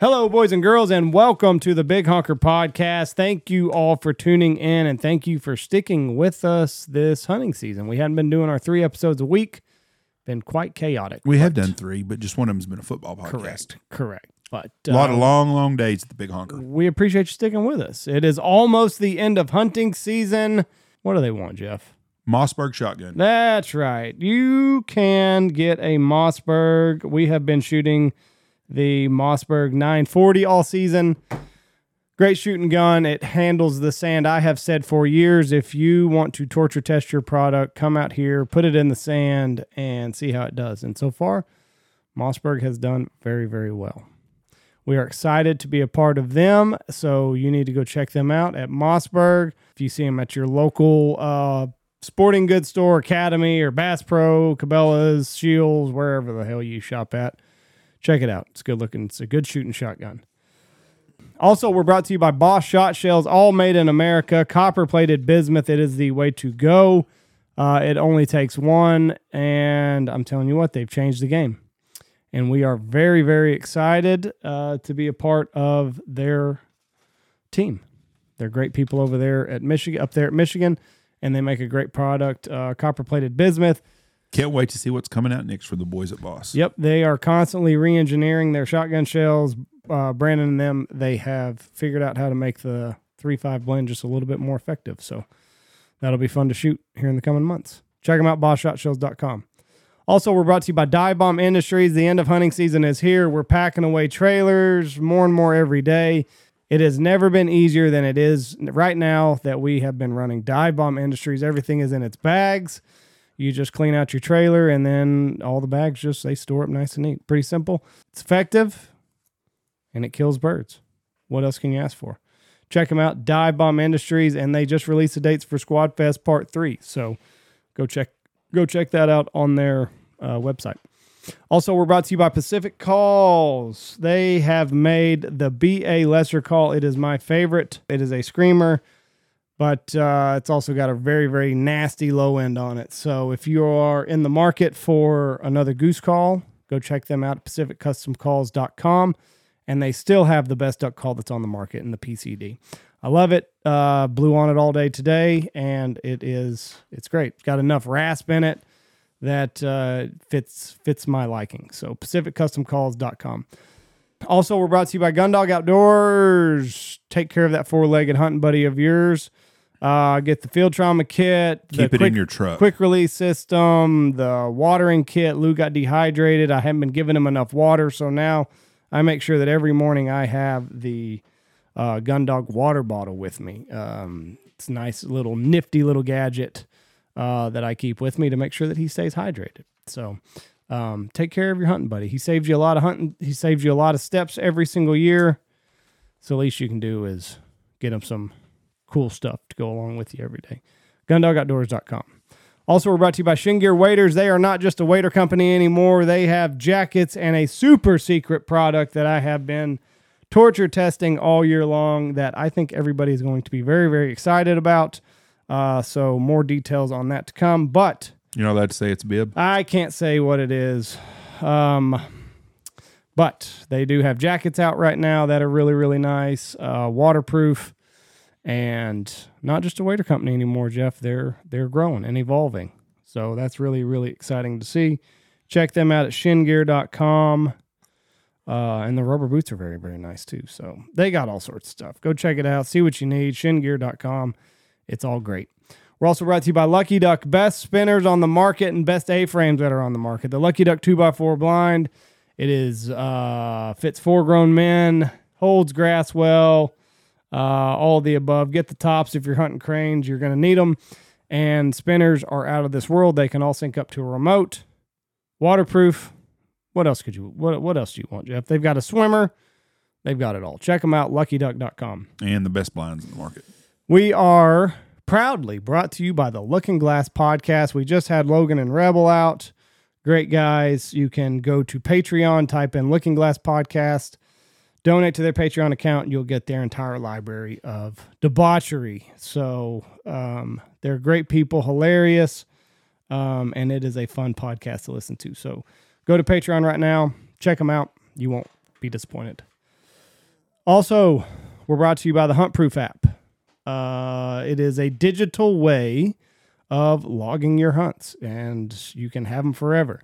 Hello, boys and girls, and welcome to the Big Honker Podcast. Thank you all for tuning in, and thank you for sticking with us this hunting season. We hadn't been doing our three episodes a week; been quite chaotic. We have done three, but just one of them's been a football podcast. correct, correct. But A lot of uh, long, long days at the Big Honker. we appreciate you sticking with us. It is almost the end of hunting season. What do they want, Jeff? Mossberg shotgun. That's right. You can get a Mossberg. We have been shooting the Mossberg 940 all season. Great shooting gun. It handles the sand. I have said for years if you want to torture test your product, come out here, put it in the sand, and see how it does. And so far, Mossberg has done very, very well. We are excited to be a part of them. So you need to go check them out at Mossberg. If you see them at your local uh, sporting goods store, Academy, or Bass Pro, Cabela's, Scheels, wherever the hell you shop at, check it out. It's good looking. It's a good shooting shotgun. Also, we're brought to you by Boss Shot Shells, all made in America, copper plated bismuth. It is the way to go. Uh, it only takes one, and I'm telling you what, they've changed the game. And we are very, very excited uh, to be a part of their team. They're great people over there at Michigan, up there at Michigan, and they make a great product, uh, copper plated bismuth. Can't wait to see what's coming out next for the boys at Boss. Yep, they are constantly re-engineering their shotgun shells. Uh, Brandon and them, they have figured out how to make the three five blend just a little bit more effective. So that'll be fun to shoot here in the coming months. Check them out, bosshotshells.com. Also, we're brought to you by Dive Bomb Industries. The end of hunting season is here. We're packing away trailers more and more every day. It has never been easier than it is right now that we have been running Dive Bomb Industries. Everything is in its bags. You just clean out your trailer and then all the bags just they store up nice and neat. Pretty simple. It's effective and it kills birds. What else can you ask for? Check them out, Dive Bomb Industries, and they just released the dates for Squad Fest Part Three. So go check go check that out on their uh, website. Also, we're brought to you by Pacific Calls. They have made the BA Lesser Call. It is my favorite. It is a screamer but uh, it's also got a very very nasty low end on it. So if you are in the market for another goose call go check them out at pacificcustomcalls.com and they still have the best duck call that's on the market in the pcd i love it. Uh, blew on it all day today and it is it's great. It's got enough rasp in it that uh, fits fits my liking. So pacificcustomcalls.com also, we're brought to you by Gundog Outdoors. Take care of that four-legged hunting buddy of yours. Uh, get the field trauma kit, Keep it quick, in your truck. quick release system, the watering kit. Lou got dehydrated. I haven't been giving him enough water, so now I make sure that every morning I have the uh, Gundog water bottle with me. Um, it's a nice little nifty little gadget uh, that I keep with me to make sure that he stays hydrated. So um, take care of your hunting buddy. He saves you a lot of hunting. He saves you a lot of steps every single year. So the least you can do is get him some cool stuff to go along with you every day. GunDogOutdoors.com. Also, we're brought to you by Shin Gear Waders. They are not just a wader company anymore. They have jackets and a super secret product that I have been torture testing all year long that I think everybody is going to be very, very excited about. Uh, so more details on that to come. But You're not allowed to say it's bib. I can't say what it is. Um, but they do have jackets out right now that are really, really nice, uh, waterproof, and not just a wader company anymore, Jeff. They're they're growing and evolving. So that's really, really exciting to see. Check them out at shingear.com. Uh, and the rubber boots are very, very nice too. So they got all sorts of stuff. Go check it out. See what you need. Shingear.com. It's all great. We're also brought to you by Lucky Duck, best spinners on the market and best A-frames that are on the market. The Lucky Duck 2x4 blind. It is uh, fits four grown men, holds grass well, uh, all the above. Get the tops if you're hunting cranes. You're going to need them. And spinners are out of this world. They can all sync up to a remote, waterproof. What else could you? What What else do you want, Jeff? They've got a swimmer. They've got it all. Check them out. LuckyDuck.com. And the best blinds in the market. We are proudly brought to you by the Looking Glass podcast. We just had Logan and Rebel out. Great guys. You can go to Patreon, type in Looking Glass podcast, donate to their Patreon account, you'll get their entire library of debauchery. So um, they're great people, hilarious, um, and it is a fun podcast to listen to. So go to Patreon right now, check them out. You won't be disappointed. Also, we're brought to you by the Hunt Proof app. Uh, it is a digital way of logging your hunts, and you can have them forever.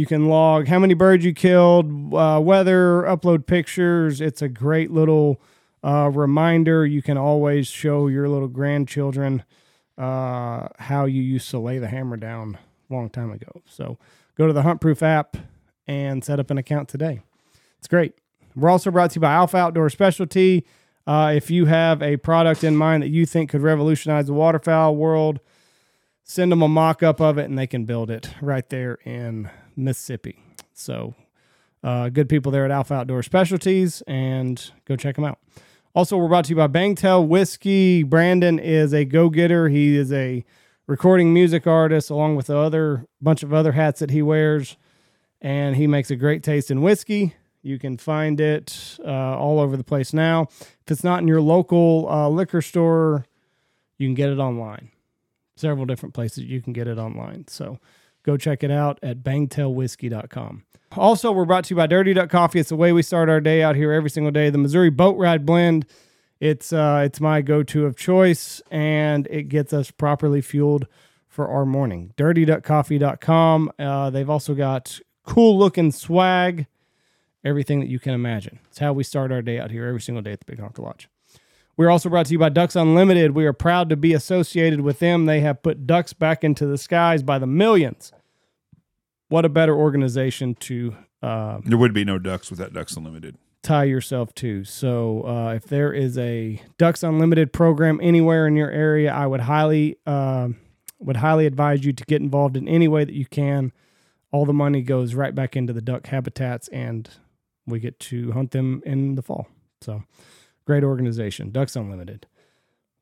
You can log how many birds you killed, uh, weather, upload pictures. It's a great little uh, reminder. You can always show your little grandchildren uh, how you used to lay the hammer down a long time ago. So go to the Hunt Proof app and set up an account today. It's great. We're also brought to you by Alpha Outdoor Specialty. Uh, if you have a product in mind that you think could revolutionize the waterfowl world, send them a mock up of it and they can build it right there in Mississippi. So, uh, good people there at Alpha Outdoor Specialties and go check them out. Also, we're brought to you by Bangtail Whiskey. Brandon is a go getter. He is a recording music artist along with the other bunch of other hats that he wears, and he makes a great taste in whiskey. You can find it uh, all over the place now. If it's not in your local uh, liquor store, you can get it online. Several different places you can get it online. So go check it out at bangtailwhiskey.com. Also, we're brought to you by Dirty Duck Coffee. It's the way we start our day out here every single day. The Missouri Boat Ride Blend. It's uh, it's my go-to of choice, and it gets us properly fueled for our morning. DirtyDuckCoffee.com. Uh, they've also got cool looking swag everything that you can imagine. It's how we start our day out here every single day at the Big Honker Lodge. We're also brought to you by Ducks Unlimited. We are proud to be associated with them. They have put ducks back into the skies by the millions. What a better organization to uh, There would be no ducks without Ducks Unlimited. tie yourself to. So, uh, if there is a Ducks Unlimited program anywhere in your area, I would highly uh, would highly advise you to get involved in any way that you can. All the money goes right back into the duck habitats, and we get to hunt them in the fall. So, great organization, Ducks Unlimited.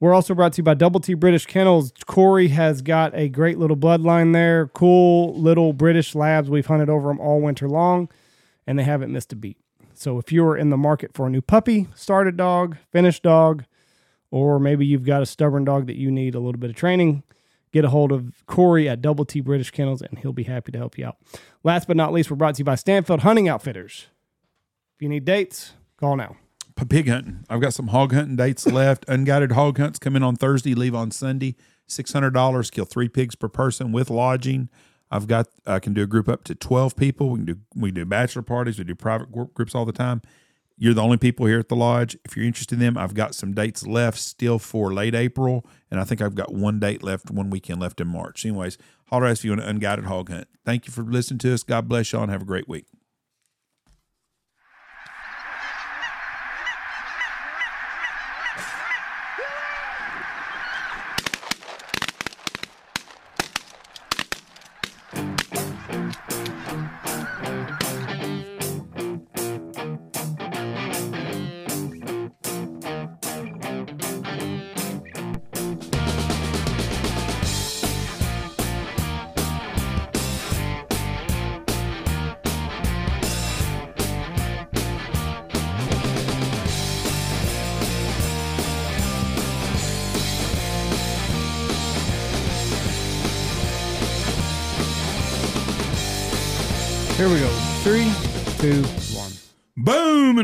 We're also brought to you by Double T British Kennels. Corey has got a great little bloodline there. Cool little British labs. We've hunted over them all winter long, and they haven't missed a beat. So if you're in the market for a new puppy, started dog, finished dog, or maybe you've got a stubborn dog that you need a little bit of training, get a hold of Corey at Double T British Kennels, and he'll be happy to help you out. Last but not least, we're brought to you by Stanfield Hunting Outfitters. If you need dates, call now. Pig hunting. I've got some hog hunting dates left. Unguided hog hunts come in on Thursday, leave on Sunday. Six hundred dollars, kill three pigs per person with lodging. I've got. I can do a group up to twelve people. We can do. We do bachelor parties. We do private groups all the time. You're the only people here at the lodge. If you're interested in them, I've got some dates left still for late April, and I think I've got one date left, one weekend left in March. Anyways, holler at us if you want an unguided hog hunt. Thank you for listening to us. God bless y'all and have a great week.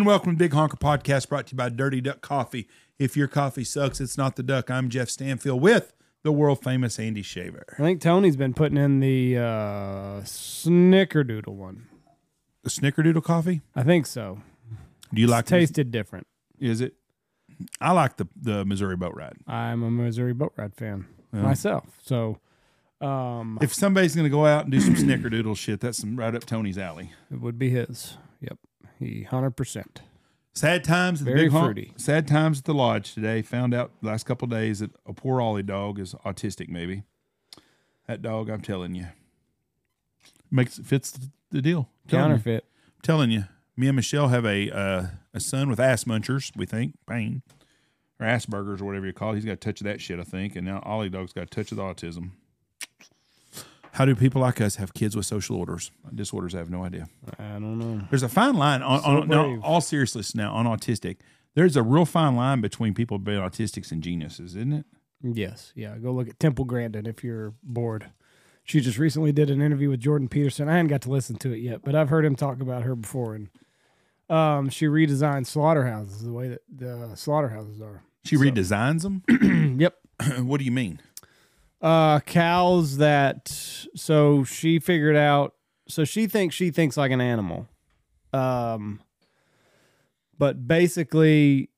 Welcome to Big Honker Podcast brought to you by Dirty Duck Coffee. If your coffee sucks, it's not the duck. I'm Jeff Stanfield with the world famous Andy Shaver. I think Tony's been putting in the uh, Snickerdoodle one. The Snickerdoodle coffee? I think so. Do you like it? Tasted different. Is it? I like the the Missouri boat ride. I'm a Missouri boat ride fan myself. So um, If somebody's going to go out and do some Snickerdoodle shit, that's some right up Tony's alley. it would be his. Yep. He 100%. Sad times at the Very Big fruity. Sad times at the lodge today. Found out last couple of days that a poor Ollie dog is autistic. Maybe that dog. I'm telling you, makes fits the, deal. Telling you. Counterfeit. telling you, me and Michelle have a uh, a son with ass munchers. We think pain or Asperger's or whatever you call it. He's got a touch of that shit, I think. And now Ollie dog's got a touch of the autism. How do people like us have kids with social orders disorders? I have no idea. I don't know. There's a fine line on, So on no, all seriousness now on autistic. There's a real fine line between people being autistics and geniuses, isn't it? Yes. Yeah. Go look at Temple Grandin if you're bored. She just recently did an interview with Jordan Peterson. I hadn't got to listen to it yet, but I've heard him talk about her before, and Um, she redesigned slaughterhouses the way that the slaughterhouses are. She So- redesigns them. yep. what do you mean? Uh, cows that so she figured out. So she thinks she thinks like an animal. Um, but basically,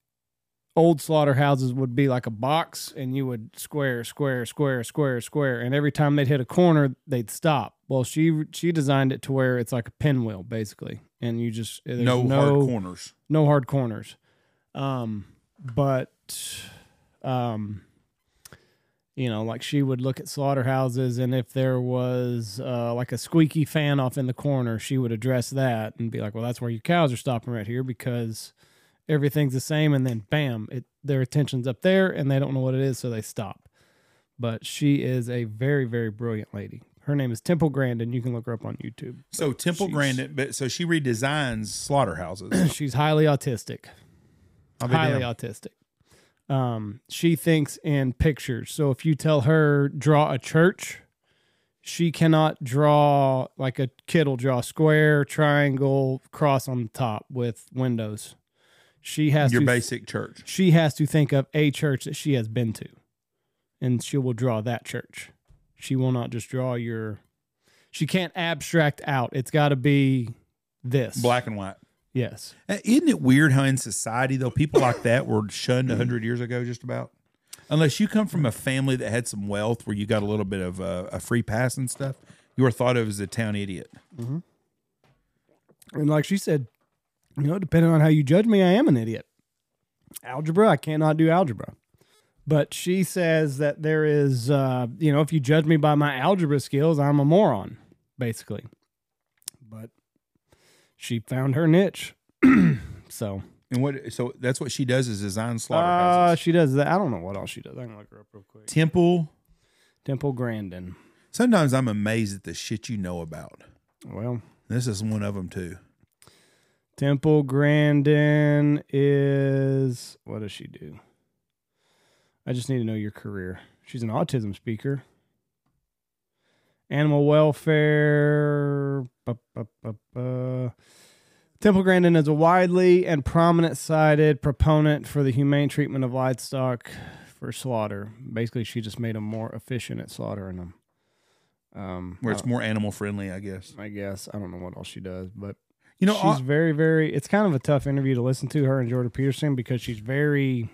old slaughterhouses would be like a box, and you would square, square, square, square, square, and every time they'd hit a corner, they'd stop. Well, she she designed it to where it's like a pinwheel, basically, and you just No, no hard corners. no hard corners. Um, but um, you know, like she would look at slaughterhouses, and if there was uh, like a squeaky fan off in the corner, she would address that and be like, "Well, that's where your cows are stopping right here because everything's the same." And then, bam, it their attention's up there, and they don't know what it is, so they stop. But she is a very, very brilliant lady. Her name is Temple Grandin. You can look her up on YouTube. So Temple she's- Grandin, but so she redesigns slaughterhouses. She's highly autistic. Highly damned. autistic. Um, she thinks in pictures. So if you tell her draw a church, she cannot draw like a kid will draw square, triangle, cross on the top with windows. She has Your to basic church. she has to think of a church that she has been to, and she will draw that church. She will not just draw your. She can't abstract out. It's got to be this Black and white. Yes. Uh, Isn't it weird how in society though people like that were shunned Mm-hmm. hundred years ago, just about? Unless you come from a family that had some wealth, where you got a little bit of uh, a free pass and stuff, you were thought of as a town idiot. And like she said, you know, depending on how you judge me, I am an idiot. Algebra, I cannot do algebra. But she says that there is, uh, you know, if you judge me by my algebra skills, I'm a moron, basically. She found her niche. so And what? So that's what she does is design uh, slaughterhouses. she does that. I don't know what else she does. I can look her up real quick. Temple. Temple Grandin. Sometimes I'm amazed at the shit you know about. Well, This is one of them too. Temple Grandin is what does she do? I just need to know your career. She's an autism speaker. Animal welfare. Temple Grandin is a widely and prominent sided proponent for the humane treatment of livestock for slaughter. Basically, she just made them more efficient at slaughtering them. Um, Where it's I- more animal friendly, I guess. I guess I don't know what else she does, but You know, she's I- very, very. It's kind of a tough interview to listen to her and Jordan Peterson because she's very.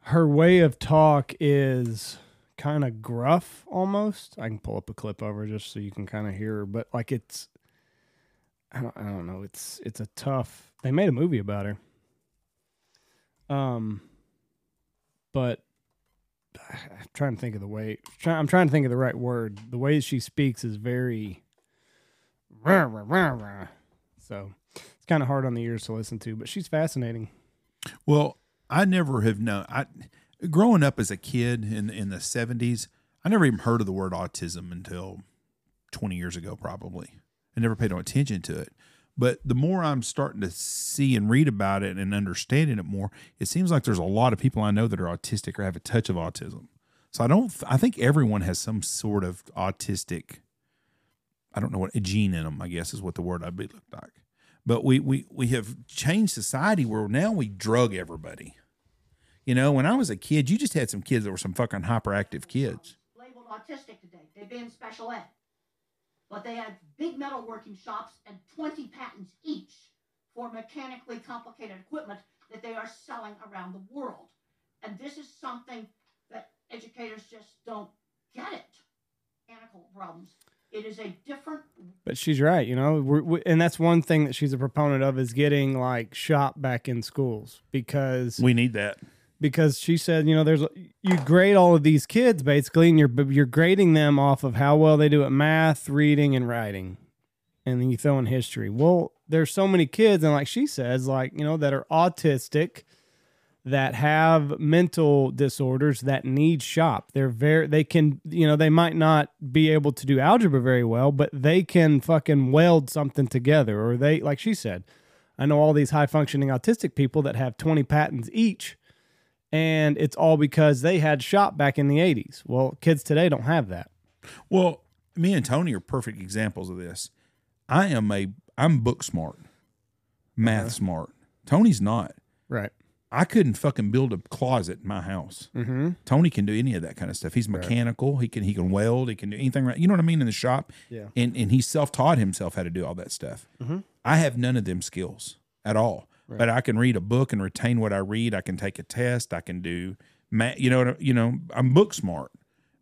Her way of talk is kind of gruff, almost. I can pull up a clip of her just so you can kind of hear her, but like it's. I don't, I don't know. It's it's a tough. They made a movie about her. Um, but I'm trying to think of the way. I'm trying to think of the right word. The way she speaks is very. Rah, rah, rah, rah. So it's kind of hard on the ears to listen to, but she's fascinating. Well, I never have known. I growing up as a kid in in the seventies, I never even heard of the word autism until twenty years ago, probably. I never paid no attention to it. But the more I'm starting to see and read about it and understanding it more, it seems like there's a lot of people I know that are autistic or have a touch of autism. So I don't. I think everyone has some sort of autistic. I don't know what a gene in them. I guess is what the word I'd be looked like. But we we we have changed society where now we drug everybody. You know, when I was a kid, you just had some kids that were some fucking hyperactive kids. labeled autistic today. They've been special ed. But they had big metalworking shops and 20 patents each for mechanically complicated equipment that they are selling around the world. And this is something that educators just don't get it. Mechanical problems. It is a different But she's right, you know, we're, we, and that's one thing that she's a proponent of is getting like shop back in schools because We need that. Because she said, you know, there's you grade all of these kids basically, and you're you're grading them off of how well they do at math, reading, and writing, and then you throw in history. Well, there's so many kids, and like she says, like you know, that are autistic, that have mental disorders that need shop. They're very they can you know they might not be able to do algebra very well, but they can fucking weld something together, or they like she said. I know all these high functioning autistic people that have 20 patents each and it's all because they had shop back in the 80s. Well, kids today don't have that. Well, me and Tony are perfect examples of this. I am a I'm book smart. math smart. Tony's not. Right. I couldn't fucking build a closet in my house. Mm-hmm. Tony can do any of that kind of stuff. He's mechanical. He can he can weld. He can do anything right. You know what I mean in the shop. Yeah. And and he self taught himself how to do all that stuff. Mhm. I have none of them skills at all. But I can read a book and retain what I read. I can take a test. I can do math. You know You know I'm book smart,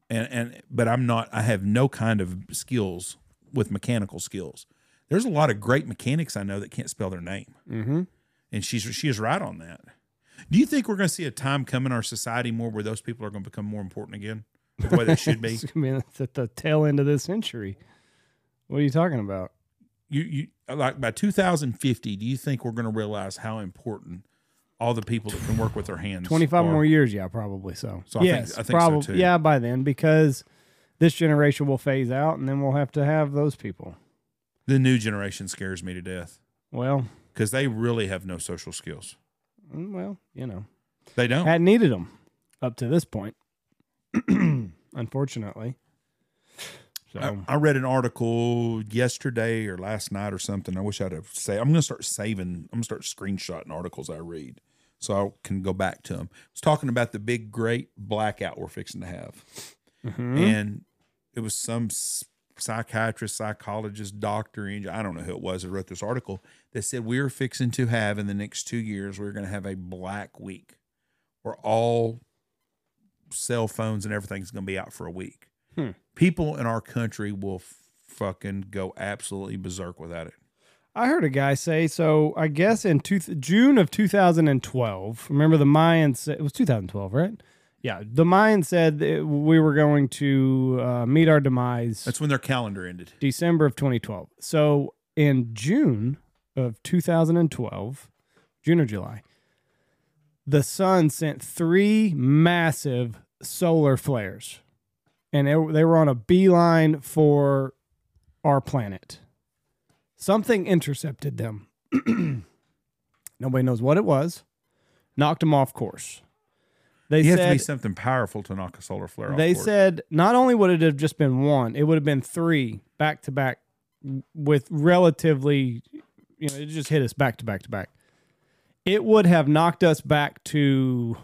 and and but I'm not. I have no kind of skills with mechanical skills. There's a lot of great mechanics I know that can't spell their name Mm-hmm. and she's she is right on that. Do you think we're going to see a time come in our society more where those people are going to become more important again, the way they should be? I mean, it's at the tail end of this century. What are you talking about? You you like by 2050, do you think we're going to realize how important all the people that can work with their hands? 25 are? more years, yeah, probably so. So I think- I think so, too. yeah, by then because this generation will phase out, and then we'll have to have those people. The new generation scares me to death Well, because they really have no social skills. mm, well, you know, They don't. hadn't needed them up to this point, unfortunately. So I, I read an article yesterday or last night or something. I wish I'd have say. I'm going to start saving. I'm going to start screenshotting articles I read so I can go back to them. It's talking about the big great blackout we're fixing to have, Mhm. and it was some psychiatrist, psychologist, doctor, I don't know who it was that wrote this article that said we're fixing to have in the next two years we're going to have a black week where all cell phones and everything's going to be out for a week. Hmm. People in our country will fucking go absolutely berserk without it. I heard a guy say so. I guess in two, June of 2012. Remember the Mayans? It was 2012, right? Yeah, the Mayans said that we were going to uh, meet our demise That's when their calendar ended. December of 2012. So in June of 2012, June or July, the sun sent three massive solar flares, and they, they were on a beeline for our planet. Something intercepted them. Nobody knows what it was. Knocked them off course. They You have to be something powerful to knock a solar flare off. they course. said not only would it have just been one, it would have been three back to back with relatively, you know, it just hit us back to back to back. It would have knocked us back to,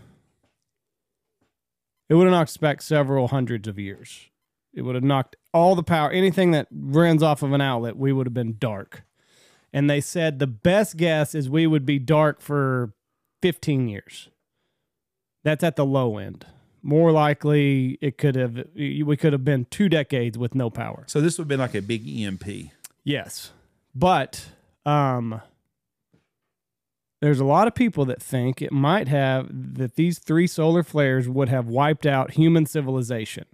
it would have knocked us back several hundreds of years. It would have knocked all the power, anything that runs off of an outlet, we would have been dark. And they said the best guess is we would be dark for 15 years. That's at the low end. More likely, it could have we could have been two decades with no power. so. This would have been like a big EMP. Yes, but um, there's a lot of people that think it might have that these three solar flares would have wiped out human civilization.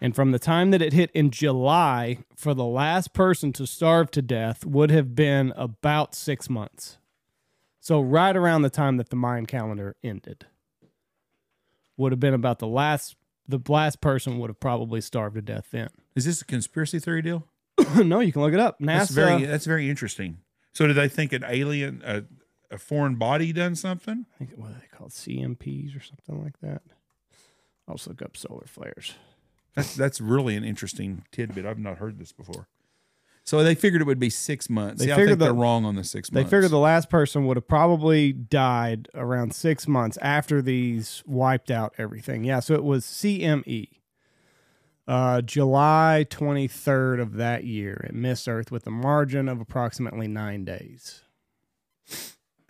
And from the time that it hit in July, for the last person to starve to death would have been about six months. So, right around the time that the Mayan calendar ended, would have been about the last, the last person would have probably starved to death then. Is this a conspiracy theory deal? no, you can look it up. NASA. That's very that's very interesting. So do they think an alien, a, a foreign body, done something? I think what are they called CMPs or something like that. I'll just look up solar flares. That's that's really an interesting tidbit. I've not heard this before. So they figured it would be six months. They See, I figured think they're the- wrong on the six They figured the last person would have probably died around six months after these wiped out everything. Yeah, so it was CME. Uh, July 23rd of that year, it missed Earth with a margin of approximately nine days.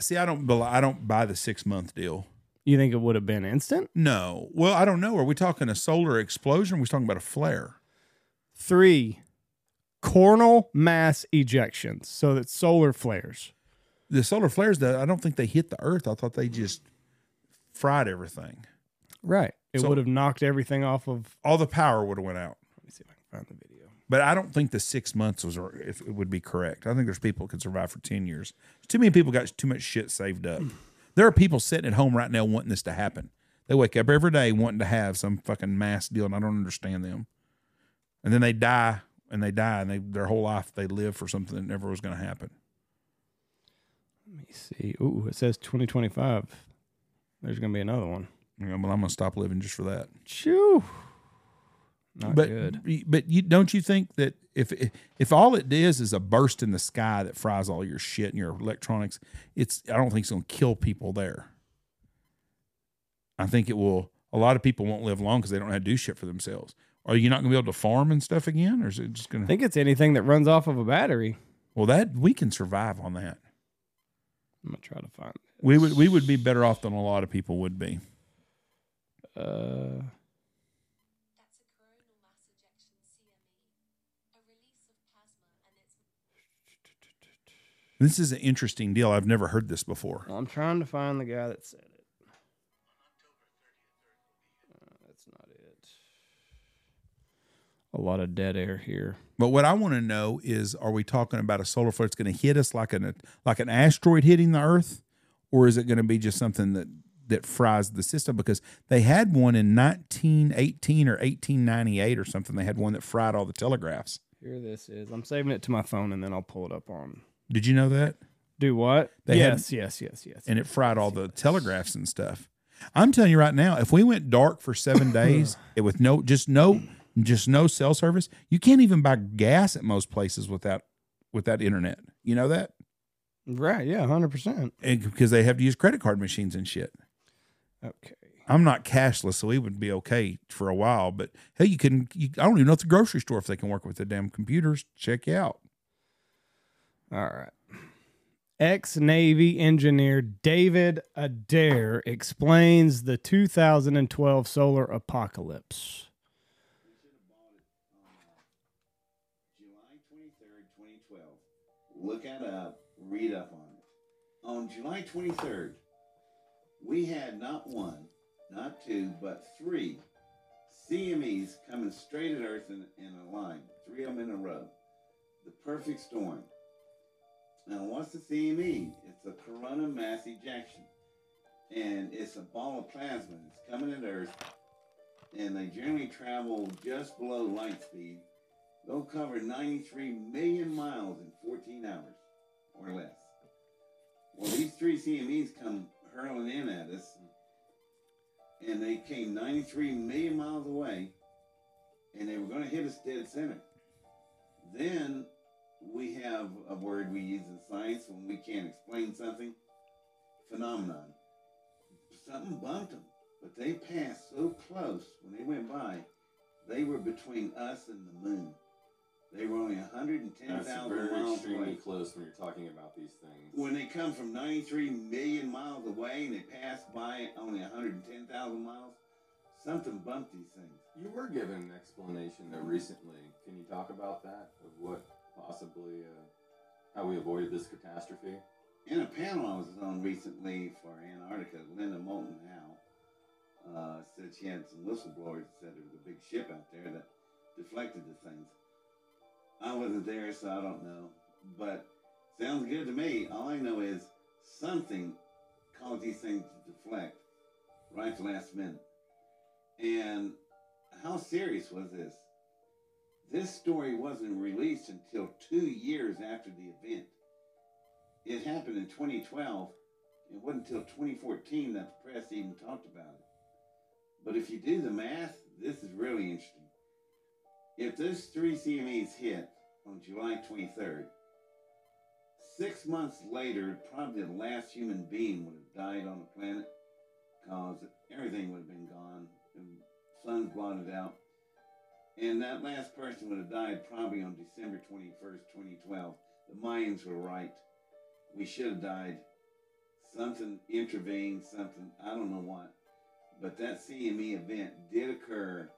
See, I don't bel- I don't buy the six month deal. You think it would have been instant? No. Well, I don't know. Are we talking a solar explosion? Or are we talking about a flare? Three, coronal mass ejections. So that's solar flares. The solar flares, I don't think they hit the Earth. I thought they just fried everything. Right. It So- would have knocked everything off of. All the power would have went out. Let me see if I can find the video. But I don't think the six months was, or if it would be correct. I think there's people who could survive for ten years. Too many people got too much shit saved up. There are people sitting at home right now wanting this to happen. They wake up every day wanting to have some fucking mass deal, and I don't understand them. And then they die, and they die, and they their whole life they live for something that never was going to happen. Let me see. Ooh, it says 2025. There's going to be another one. Know, well, I'm going to stop living just for that. Shoo. Not but good. but you don't you think that if if all it is is a burst in the sky that fries all your shit and your electronics, it's I don't think it's going to kill people there. I think it will. A lot of people won't live long because they don't know how to do shit for themselves. Are you not going to be able to farm and stuff again, or is it just going to? I to? think it's anything that runs off of a battery. Well, that we can survive on that. I'm gonna try to find. We would we would be better off than a lot of people would be. Uh, That's a coronal mass ejection CME, a release of plasma, and it's This is an interesting deal. I've never heard this before. I'm trying to find the guy that said it. Uh, that's not it. A lot of dead air here. But what I want to know is, are we talking about a solar flare that's going to hit us like an like an asteroid hitting the Earth, or is it going to be just something that that fries the system? Because they had one in 1918 or 1898 or something. They had one that fried all the telegraphs. Here this is. I'm saving it to my phone and then I'll pull it up on. Did you know that? Do what? They had- yes, yes, yes, yes. And it fried all the telegraphs and stuff. I'm telling you right now, if we went dark for seven days it, with no just no just no cell service, you can't even buy gas at most places without without internet. You know that? right. Yeah, hundred percent. And because they have to use credit card machines and shit. Okay. I'm not cashless, so we would be okay for a while. But hey, you can. You, I don't even know at the grocery store if they can work with the damn computers. Check you out. All right. Ex Navy engineer David Adair explains the 2012 solar apocalypse. July 23rd, 2012. Look that up, read up on it. On July 23rd, we had not one, not two, but three CMEs coming straight at Earth in, in a line, three of them in a row. The perfect storm. Now, what's the CME? It's a corona mass ejection. And it's a ball of plasma. It's coming at Earth. And they generally travel just below light speed. They'll cover 93 million miles in 14 hours or less. Well, these three CMEs come hurling in at us, and they came 93 million miles away, and they were going to hit us dead center. Then we have a word we use in science when we can't explain something phenomenon. Something bumped them, but they passed so close when they went by, they were between us and the moon. They were only 110,000 That's very miles extremely away. close when you're talking about these things. When they come from 93 million miles away and they pass by only 110,000 miles, something bumped these things. You were given an explanation though recently. Can you talk about that of what possibly uh, how we avoided this catastrophe? In a panel I was on recently for Antarctica, Linda Moulton Howe uh, said she had some whistleblowers that said there was a big ship out there that deflected the things. I wasn't there, so I don't know. But sounds good to me. All I know is something caused these things to deflect right at the last minute. And how serious was this? This story wasn't released until two years after the event. It happened in 2012. It wasn't until 2014 that the press even talked about it. But if you do the math, this is really interesting. If those three CMEs hit on July 23rd, six months later, probably the last human being would have died on the planet because everything would have been gone and sun's blotted out. And that last person would have died probably on December 21st, 2012. The Mayans were right. We should have died. Something intervened, something, I don't know what. But that CME event did occur.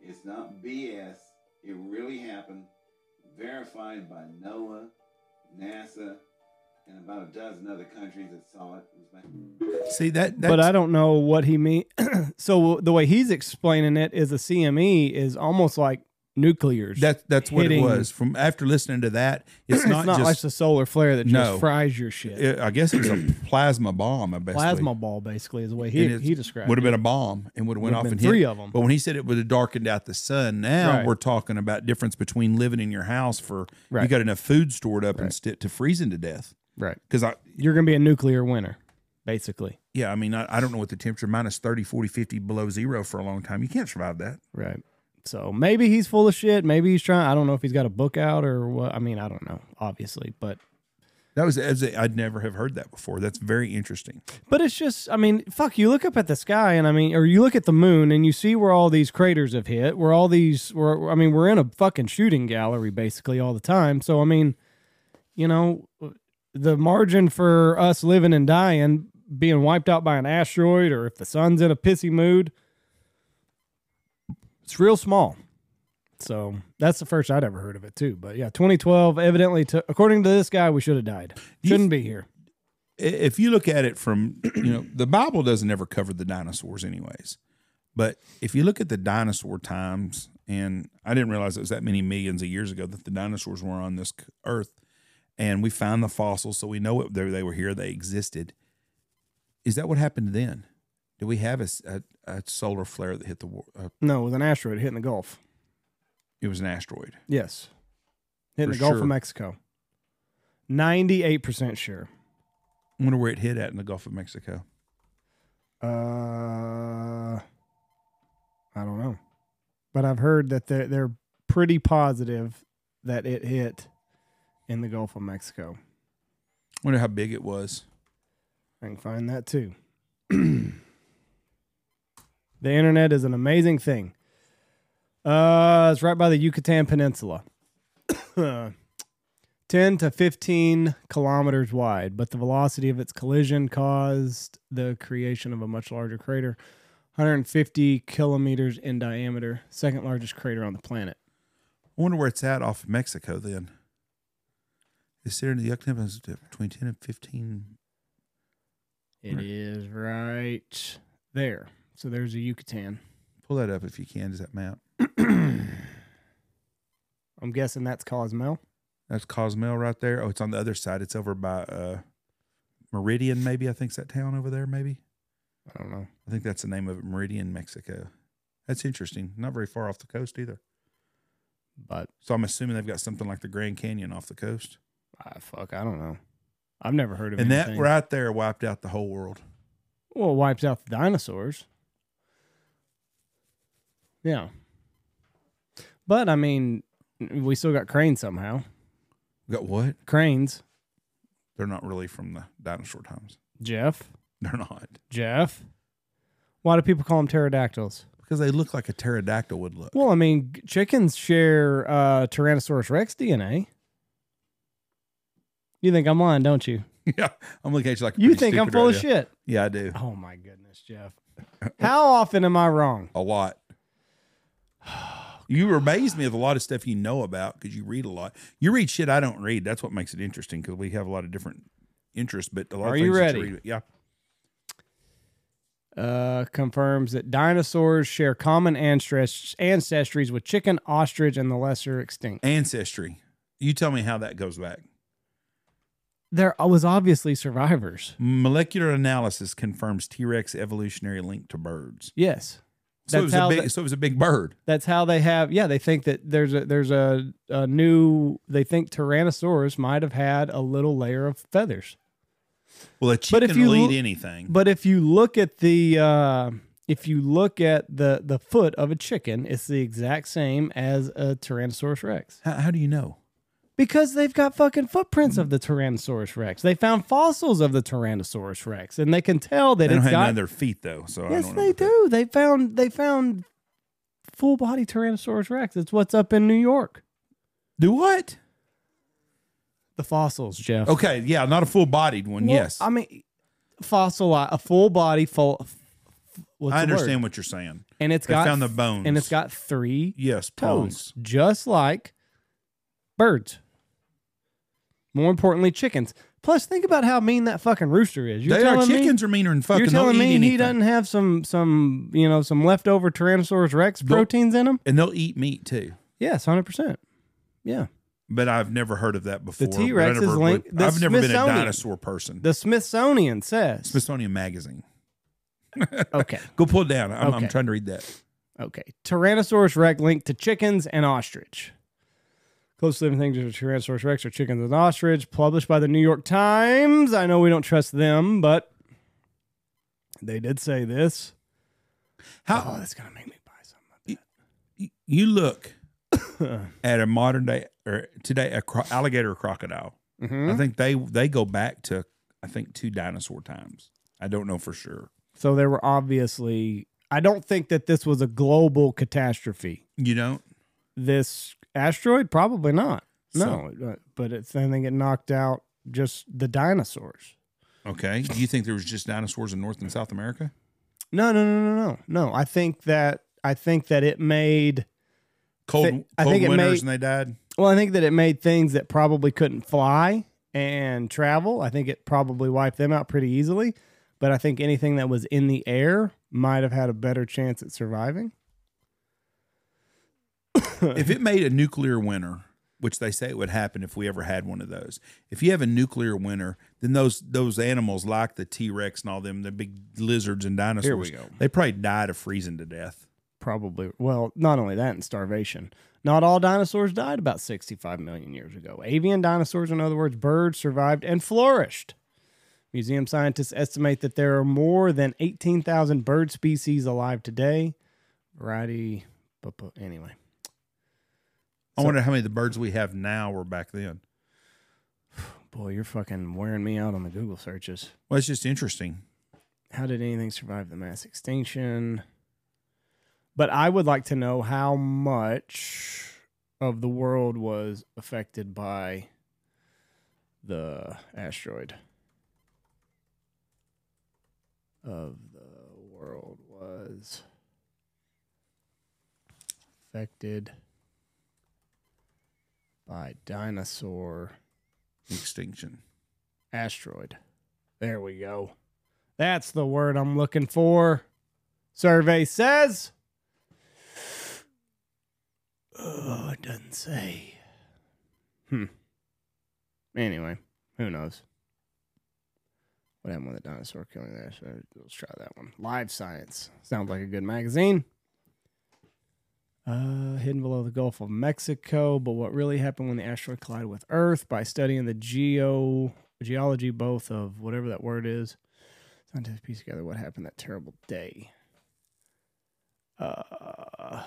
It's not BS. It really happened. Verified by NOAA, NASA, and about a dozen other countries that saw it. It See that? That's, but I don't know what he mean. so the way he's explaining it is a CME is almost like nuclears. That that's what hitting- it was. From after listening to that, it's, it's not, not, like just. the solar flare that just No. fries your shit. it- I guess it's a plasma bomb. I basically. Plasma ball, basically, is the way he, And it's- he described. would have been a bomb and would have went Would've off been and hit. three of 'em. But when he said it would have darkened out the sun, now Right. we're talking about difference between living in your house for you got enough food stored up and st- to freezing to death. Right. Because I You're gonna be a nuclear winter, basically. yeah, I mean I, I don't know what the temperature minus 30, 40, 50 below zero for a long time. You can't survive that. Right. So maybe he's full of shit. Maybe he's trying. I don't know if he's got a book out or what. I mean, I don't know, obviously, but That was as a, I'd never have heard that before. That's very interesting. but it's just. I mean, fuck. You look up at the sky, and I mean, or you look at the moon, and you see where all these craters have hit. Where all these. Where I mean, we're in a fucking shooting gallery basically all the time. So I mean, you know, the margin for us living and dying, being wiped out by an asteroid, or if the sun's in a pissy mood, it's real small. So that's the first I'd ever heard of it too. But yeah, 2012. Evidently, to, according to this guy, we should have died. Shouldn't be here. If you look at it from, you know, the Bible doesn't ever cover the dinosaurs, anyways. But if you look at the dinosaur times, and I didn't realize it was that many millions of years ago that the dinosaurs were on this earth, and we found the fossils, so we know it, they, they were here, they existed. Is that what happened then? Did we have a solar flare that hit the? Uh, No, it was an asteroid hitting the Gulf. it was an asteroid. Yes, hitting For the Gulf sure. of Mexico. Ninety-eight percent sure. I wonder where it hit at in the Gulf of Mexico. Uh, I don't know, but I've heard that they're they're pretty positive that it hit in the Gulf of Mexico. wonder how big it was. I can find that too. the internet is an amazing thing. Uh, it's right by the Yucatan Peninsula. 10 to 15 kilometers wide, but the velocity of its collision caused the creation of a much larger crater, 150 kilometers in diameter, second largest crater on the planet. I wonder where it's at off of Mexico then. It's there in the Yucatan between 10 and 15. It Right. is right there. So there's a Yucatan. Pull that up if you can. Does that map? I'm guessing that's Cozumel. That's Cozumel right there. Oh, it's on the other side. It's over by uh, Meridian, maybe. I think's that town over there, maybe. I don't know. I think that's the name of it, Meridian, Mexico. That's interesting. Not very far off the coast either. But So I'm assuming they've got something like the Grand Canyon off the coast. Ah, fuck, I don't know. I've never heard of it. And that right there wiped out the whole world. Well, it wipes out the dinosaurs. Yeah. But I mean, we still got cranes somehow. We got what? Cranes. They're not really from the dinosaur times. Jeff. They're not. Jeff. Why do people call them pterodactyls? Because they look like a pterodactyl would look. Well, I mean, chickens share uh, Tyrannosaurus Rex DNA. You think I'm lying, don't you? yeah. I'm looking at you like a You think I'm full right of shit. Yeah, I do. Oh my goodness, Jeff. How often am I wrong? A lot. You amaze me with a lot of stuff you know about because you read a lot. You read shit I don't read. That's what makes it interesting because we have a lot of different interests. But a lot Are of you ready? read- yeah. uh, confirms that dinosaurs share common ancest- ancestries with chicken, ostrich, and the lesser extinct. Ancestry. You tell me how that goes back. There was obviously survivors. Molecular analysis confirms T Rex evolutionary link to birds. Yes, So it, That's was a big, so it was a big bird. that's how they have. Yeah, they think that there's a there's a, a new. They think Tyrannosaurus might have had a little layer of feathers. Well, a chicken if you will eat anything. But if you look at the uh, if you look at the the foot of a chicken, it's the exact same as a Tyrannosaurus Rex. how, how do you know? Because they've got fucking footprints of the Tyrannosaurus Rex. They found fossils of the Tyrannosaurus Rex, and they can tell that They don't it's have none got. of their feet though. So I yes, they about that. do. They found they found full body Tyrannosaurus Rex. It's what's up in New York. Do what? The fossils, Jeff. Okay, yeah, not a full bodied one. Well, yes, I mean, fossil, a full body full. I understand what you're saying. And it's They got found the bones. and it's got three Yes, toes, prongs. just like birds. More importantly, chickens. Plus, think about how mean that fucking rooster is. You're They are telling me- chickens are meaner than fucking. You're telling me he doesn't have some some you know some leftover Tyrannosaurus Rex They'll- proteins in him? and they'll eat meat too. Yes, hundred percent. Yeah. But I've never heard of that before. but I T-Rex is linked- I've never been a dinosaur person. The Smithsonian says. Smithsonian Magazine. okay. Go pull it down. I'm, I'm trying to read that. Okay. Tyrannosaurus Rex linked to chickens and ostrich. Close living things are Tyrannosaurus Rex or chickens and ostrich, published by the New York Times. I know we don't trust them, but they did say this. How Oh, that's gonna make me buy something. y- you look at a modern day or today a cro- alligator or crocodile. Mhm. I think they they go back to I think two dinosaur times. I don't know for sure. So there were obviously. I don't think that this was a global catastrophe. You know, This asteroid, probably not. No, uh, but it's. I think it knocked out just the dinosaurs. okay. Do you think there was just dinosaurs in North and South America? No, no, no, no, no, no. I think that I think that it made. Cold, I cold think it made- and they died. Well, I think that it made things that probably couldn't fly and travel. I think it probably wiped them out pretty easily. But I think anything that was in the air might have had a better chance at surviving. If it made a nuclear winter, which they say it would happen if we ever had one of those, if you have a nuclear winter, then those those animals like the T Rex and all them, the big lizards and dinosaurs, Here we go. they probably died of freezing to death. Probably. Well, not only that, and starvation. Not all dinosaurs died about 65 million years ago. Avian dinosaurs, in other words, birds, survived and flourished. Museum scientists estimate that there are more than 18,000 bird species alive today. Variety, but, but anyway. I So- wonder how many of the birds we have now were back then. Boy, you're fucking wearing me out on the Google searches. Well, it's just interesting. How did anything survive the mass extinction? But I would like to know how much of the world was affected by the asteroid. Of the world was affected by dinosaur Extinction. asteroid. There we go. That's the word I'm looking for. Survey says. Oh, it doesn't say. Hmm. Anyway, who knows? What happened with the dinosaur killing the asteroid? Let's try that one. Live Science. Sounds like a good magazine. Uh, hidden below the Gulf of Mexico. But what really happened when the asteroid collided with Earth by studying the geo geology, both of whatever that word is, scientists piece together what happened that terrible day. Uh,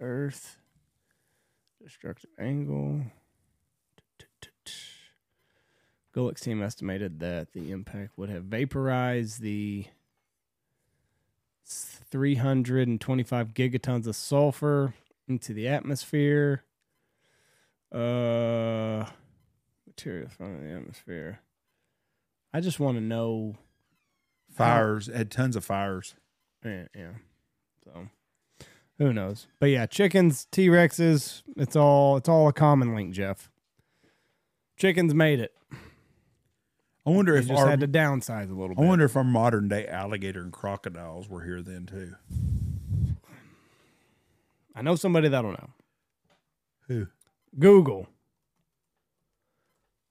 Earth, destructive angle. Gulick's team estimated that the impact would have vaporized the 325 gigatons of sulfur into the atmosphere. Uh, material from the atmosphere. I just want to know. Fires had tons of fires. Yeah, yeah. So who knows? But yeah, chickens, T Rexes. It's all it's all a common link, Jeff. Chickens made it. I wonder They if just our, had to downsize a little bit. I wonder if our modern day alligator and crocodiles were here then too. I know somebody that'll know. Who? Google.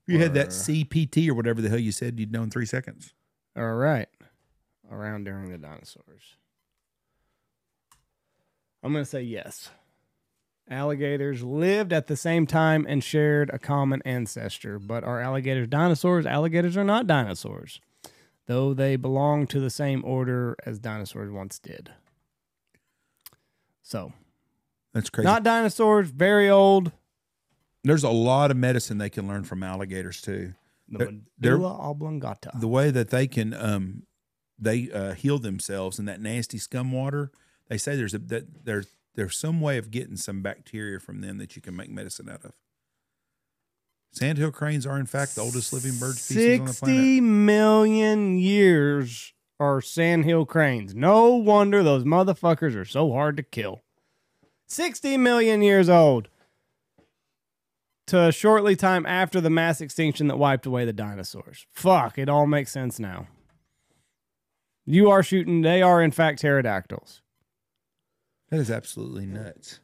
You had that CPT or whatever the hell you said you'd know in three seconds. All right. Around during the dinosaurs. I'm going to say yes. Alligators lived at the same time and shared a common ancestor. But are alligators dinosaurs? Alligators are not dinosaurs, though they belong to the same order as dinosaurs once did. So, That's crazy. not dinosaurs, very old. There's a lot of medicine they can learn from alligators too. The They're- they're- medulla oblongata. The way that they can um they uh, heal themselves in that nasty scum water. They say there's a that there's there's some way of getting some bacteria from them that you can make medicine out of. Sandhill cranes are in fact the oldest living bird species on the planet. million years are sandhill cranes. No wonder those motherfuckers are so hard to kill. 60 million years old. To shortly time after the mass extinction that wiped away the dinosaurs. Fuck, it all makes sense now. You are shooting, they are in fact pterodactyls. That is absolutely nuts.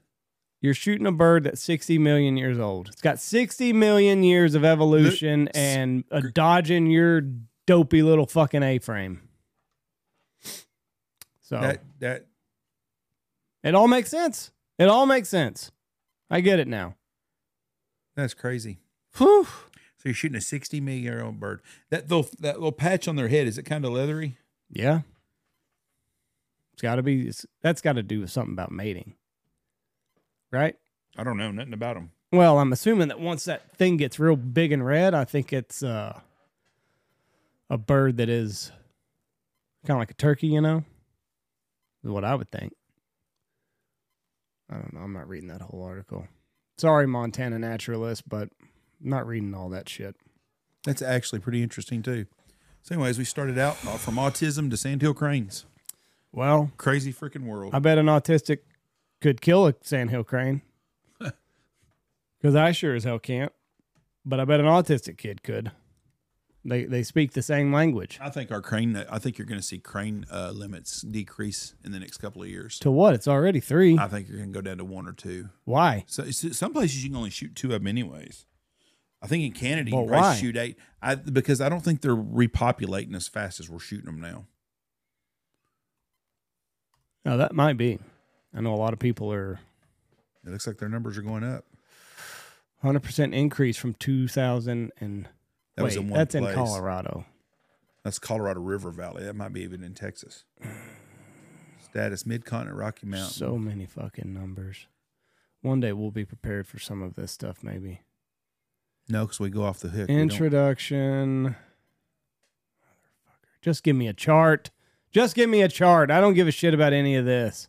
You're shooting a bird that's 60 million years old. It's got 60 million years of evolution Look, and a dodging your dopey little fucking A frame. So That that it all makes sense. It all makes sense. I get it now. that's crazy. Whew. So you're shooting a 60 million year old bird. That little that little patch on their head is it kind of leathery? Yeah. It's got to be, it's, that's got to do with something about mating. right? I don't know nothing about them. Well, I'm assuming that once that thing gets real big and red, I think it's uh, a bird that is kind of like a turkey, you know? Is what I would think. I don't know. I'm not reading that whole article. Sorry, Montana naturalist, but I'm not reading all that shit. That's actually pretty interesting too. So, anyways, we started out uh, from autism to sandhill cranes. Well, Crazy freaking world. I bet an autistic could kill a sandhill crane. Because I sure as hell can't. But I bet an autistic kid could. They they speak the same language. I think our crane. I think you're going to see crane uh, limits decrease in the next couple of years. To what? It's already three. I think you're going to go down to one or two. Why? So, so some places you can only shoot two of them, anyways. I think in Canada you can probably why? shoot eight. I, because I don't think they're repopulating as fast as we're shooting them now. No, that might be. I know a lot of people are It looks like their numbers are going up. 100% increase from 2000 and That was wait, in one that's place. in Colorado. That's Colorado River Valley. That might be even in Texas. Status Mid Continent Rocky Mountain. So many fucking numbers. One day we'll be prepared for some of this stuff maybe. no, because we go off the hook. Introduction. Motherfucker. Just give me a chart. Just give me a chart. I don't give a shit about any of this.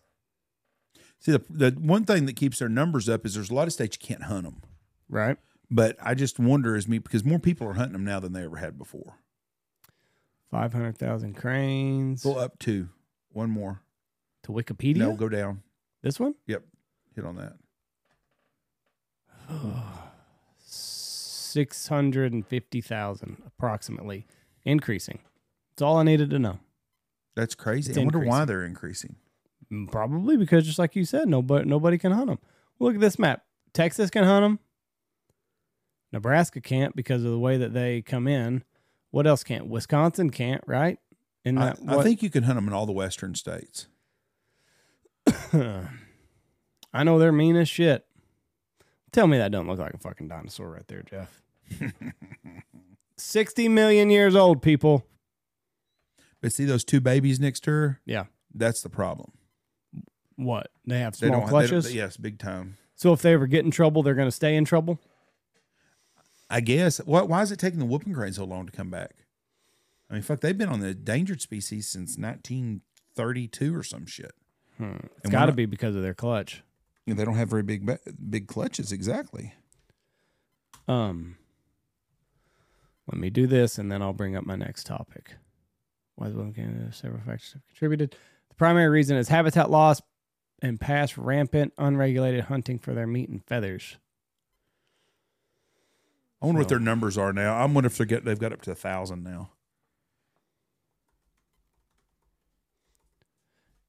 See, the, the one thing that keeps their numbers up is there's a lot of states you can't hunt them. Right? But I just wonder is me because more people are hunting them now than they ever had before. 500,000 cranes. Go up to one more. To Wikipedia? No, go down. This one? Yep, hit on that. 650,000 approximately. Increasing. That's all I needed to know. That's crazy. It's I wonder why they're increasing. Mm, Probably because, just like you said, nobody nobody can hunt them. Look at this map. Texas can hunt them. Nebraska can't because of the way that they come in. What else can't? Wisconsin can't, right? And I, I think you can hunt them in all the western states. I know they're mean as shit. Tell me that don't look like a fucking dinosaur right there, Jeff. 60 million years old, people. But see those two babies next to her? Yeah. That's the problem. What? They have They small don't, they don't- clutches. yes, big time. So if they ever get in trouble, they're going to stay in trouble? I guess. Why, why is it taking the whooping crane so long to come back? I mean, fuck, they've been on the endangered species since 1932 or some shit. It's got to be because of their clutch. They don't have very big big clutches. Exactly. Um, let me do this, and then I'll bring up my next topic. Is one Canada several factors have contributed? The primary reason is habitat loss and past rampant unregulated hunting for their meat and feathers. I wonder what their numbers are now. I wonder if they get they've got up to a thousand now.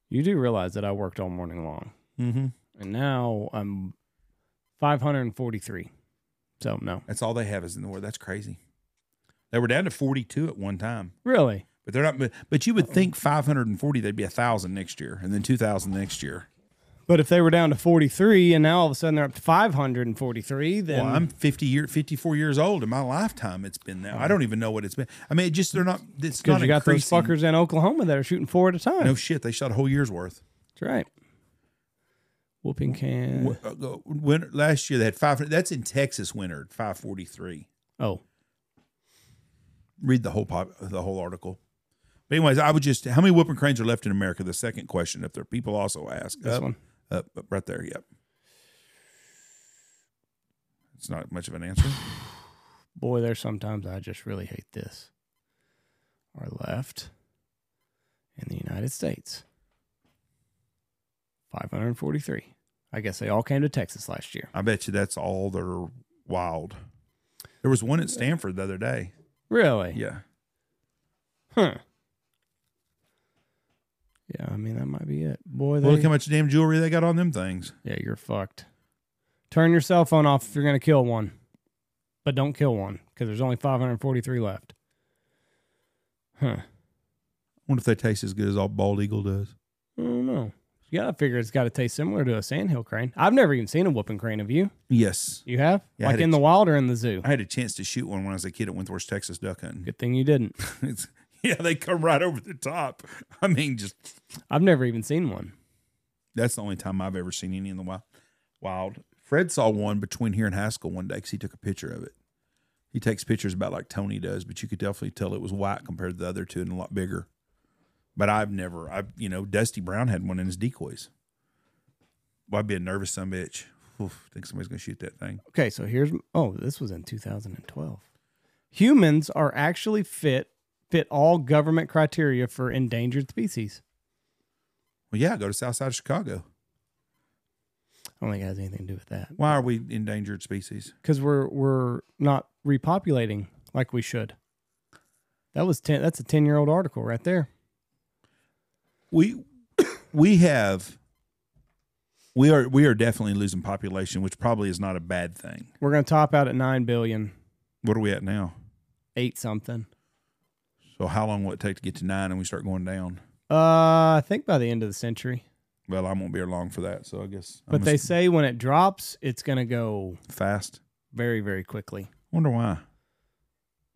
You do realize that I worked all morning long, Mm-hmm. and now I'm 543. So no, That's all they have is in the war. That's crazy. They were down to 42 at one time, really. But they're not. But, you would think 540, they'd be a thousand next year, and then 2,000 next year. But if they were down to 43 and now all of a sudden they're up to 543, then well, I'm 50 year, 54 years old. In my lifetime, it's been now. I don't even know what it's been. I mean, it just they're not. It's not you got those fuckers in Oklahoma that are shooting four at a time. No shit, they shot a whole year's worth. That's right. Whooping can. Wh- uh, Winter, last year they had five. That's in Texas. Winter 543. Oh, Read the whole pop, the whole article. But anyways, I would just. How many whooping cranes are left in America? The second question. If there people also ask. this Up, one. Up, up, right there. Yep. It's not much of an answer. Boy, there's sometimes I just really hate this. Are left in the United States. 543. I guess they all came to Texas last year. I bet you that's all they're wild. There was one at Stanford the other day. Really? Yeah. Huh. Yeah, I mean that might be it. Boy, they, Well, look how much damn jewelry they got on them things. yeah, you're fucked. Turn your cell phone off if you're gonna kill one, but don't kill one because there's only 543 left. Huh. I wonder if they taste as good as all bald eagle does. I don't know. You gotta figure it's got to taste similar to a sandhill crane. I've never even seen a whooping crane. Have you? Yes. You have? Yeah, like in a- the wild or in the zoo? I had a chance to shoot one when I was a kid at Wentworth, Texas, duck hunting. Good thing you didn't. Yeah, they come right over the top. I mean, just I've never even seen one. that's the only time I've ever seen any in the wild. wild. Fred saw one between here and Haskell one day because he took a picture of it. He takes pictures about like Tony does, but you could definitely tell it was white compared to the other two and a lot bigger. But I've never, I you know, Dusty Brown had one in his decoys. Well, I'd be a nervous some bitch. Oof, think somebody's gonna shoot that thing. Okay, so here's oh, this was in 2012. Humans are actually fit fit all government criteria for endangered species. Well, yeah, go to South Side of Chicago. I don't think it has anything to do with that. Why are we endangered species? Because we're we're not repopulating like we should. That was ten. That's a ten year old article right there. we we have we are we are definitely losing population, which probably is not a bad thing. We're gonna top out at nine billion, What are we at now? eight something. So how long will it take to get to nine and we start going down? Uh, I think by the end of the century. Well, I won't be here long for that, so I guess. But I'm they just say when it drops, it's gonna go fast. very very quickly. Wonder why.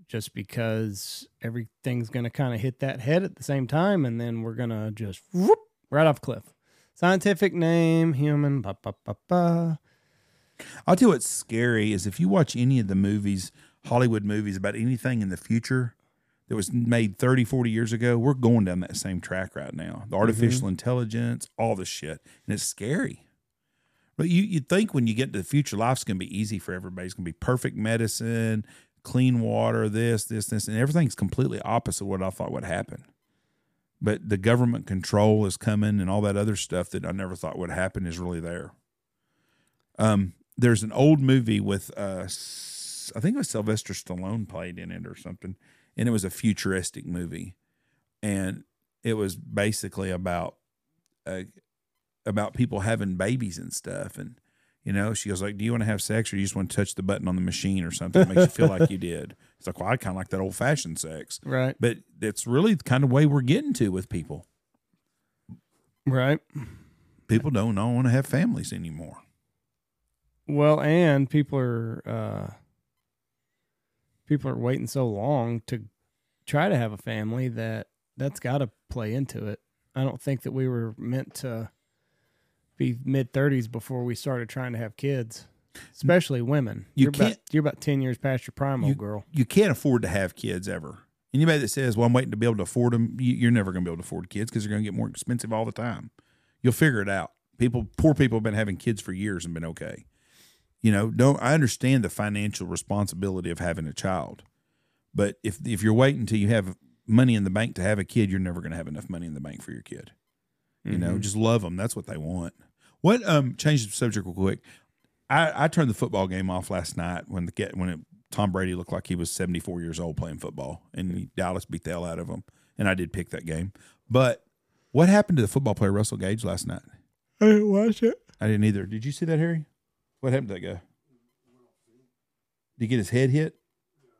Just because everything's gonna kind of hit that head at the same time, and then we're gonna just whoop, right off cliff. Scientific name human. Ba, ba, ba, ba. I'll tell you what's scary is if you watch any of the movies, Hollywood movies about anything in the future that was made 30, 40 years ago, we're going down that same track right now. The artificial intelligence, all this shit. And it's scary. But you, you'd think when you get to the future, life's going to be easy for everybody. It's going to be perfect medicine, clean water, this, this, this. And everything's completely opposite of what I thought would happen. But the government control is coming and all that other stuff that I never thought would happen is really there. Um, there's an old movie with uh, I think it was Sylvester Stallone played in it or something, and it was a futuristic movie, and it was basically about uh, about people having babies and stuff, and you know, she goes like, "Do you want to have sex, or you just want to touch the button on the machine or something that makes you feel like you did?" It's like, well, I kind of like that old fashioned sex, Right. but it's really the kind of way we're getting to with people. Right. People don't, don't want to have families anymore. Well, and people are uh people are waiting so long to try to have a family that that's got to play into it. I don't think that we were meant to be mid 30s before we started trying to have kids, especially women. You about can't- you're about 10 years past your prime, old girl. you can't afford to have kids ever. Anybody that says, "Well, I'm waiting to be able to afford them," you're never going to be able to afford kids because they're going to get more expensive all the time. You'll figure it out. People, poor people, have been having kids for years and been okay. You know, don't I understand the financial responsibility of having a child, but if if you're waiting until you have money in the bank to have a kid, you're never going to have enough money in the bank for your kid. You know, just love them. That's what they want. What um change the subject real quick. I, I turned the football game off last night when the get when it, Tom Brady looked like he was 74 years old playing football, and he, Dallas beat the hell out of him. And I did pick that game. But what happened to the football player Russell Gage last night? I didn't watch it. I didn't either. Did you see that, Harry? What happened to that guy? Did he get his head hit?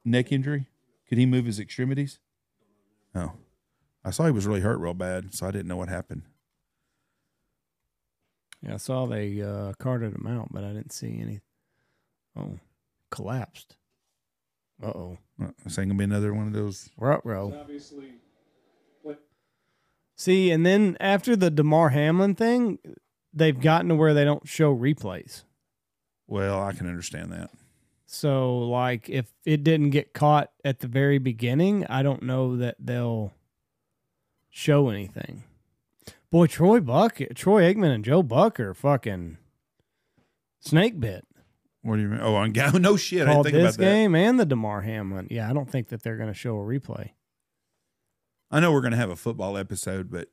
Neck injury? Could he move his extremities? Oh, I saw he was really hurt real bad, so I didn't know what happened. Yeah, I saw they uh carted him out, but I didn't see any Oh, collapsed. Uh-oh. Uh, Is that gonna be another one of those? We're row. obviously See, and then after the Damar Hamlin thing, they've gotten to where they don't show replays. Well, I can understand that. So, like, if it didn't get caught at the very beginning, I don't know that they'll show anything. Boy, Troy Buck, Troy Aikman, and Joe Buck are fucking snake bit. What do you mean? Oh, on no shit. I didn't Called think this about that. game and the Damar Hamlin. Yeah, I don't think that they're going to show a replay. I know we're going to have a football episode, but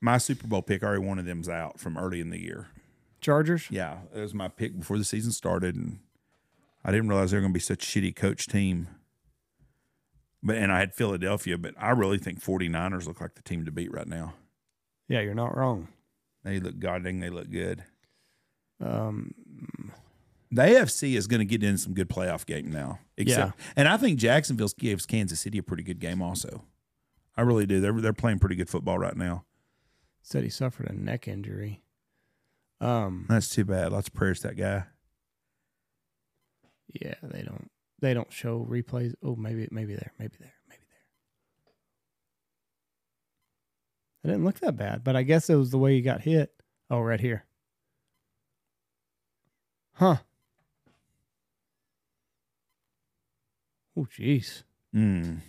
my Super Bowl pick, already one of them's out from early in the year. Chargers? Yeah, it was my pick before the season started, and I didn't realize they were going to be such a shitty coach team. But and I had Philadelphia, but I really think 49ers look like the team to beat right now. Yeah, you're not wrong. They look god dang, they look good. Um, The AFC is going to get in some good playoff game now. Except, and I think Jacksonville gives Kansas City a pretty good game also. I really do. They're they're playing pretty good football right now. said he suffered a neck injury. Um, That's too bad. Lots of prayers to that guy. yeah, they don't they don't show replays. Oh, maybe maybe there, maybe there, maybe there. It didn't look that bad, but I guess it was the way he got hit. Oh, right here. Huh. Oh, jeez. Mm.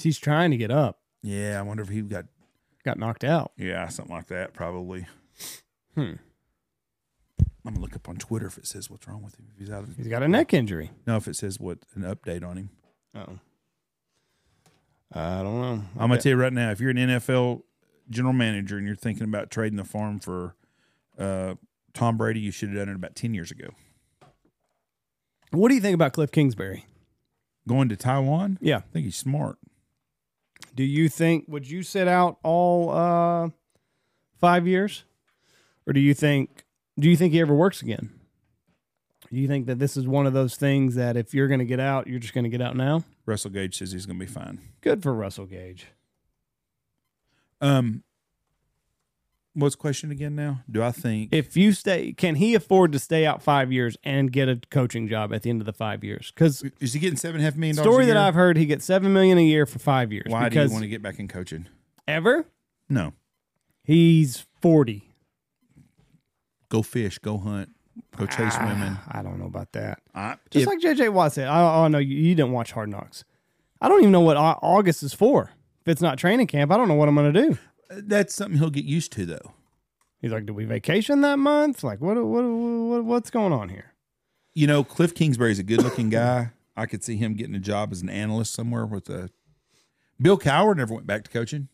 He's trying to get up. Yeah, I wonder if he got Got knocked out. yeah something like that probably. Hmm. I'm gonna look up on Twitter if it says what's wrong with him. If he's out of He's got a neck injury. no, if it says what an update on him. Oh. I don't know. I'm gonna tell you right now, if you're an NFL general manager and you're thinking about trading the farm for uh, Tom Brady, you should have done it about ten years ago. What do you think about Cliff Kingsbury? Going to Taiwan, Yeah. I think he's smart. Do you think would you sit out all uh five years? Or do you think do you think he ever works again? Do you think that this is one of those things that if you're gonna get out, you're just gonna get out now? Russell Gage says he's gonna be fine. Good for Russell Gage. Um, what's the question again? Now, do I think If you stay can he afford to stay out five years and get a coaching job at the end of the five years? Because is he getting seven and a half million dollars? story that? I've heard he gets seven million a year for five years. Why do you want to get back in coaching? ever? No, He's forty. Go fish, go hunt, go chase Ah, women. I don't know about that. I, Just if- like JJ Watt said, I, I know you, you didn't watch Hard Knocks. I don't even know what August is for. If it's not training camp, I don't know what I'm going to do. that's something he'll get used to, though. He's like, "Do we vacation that month? Like, what, what, what what's going on here?" You know, Cliff Kingsbury's a good-looking guy. I could see him getting a job as an analyst somewhere with a. Bill Cowher never went back to coaching.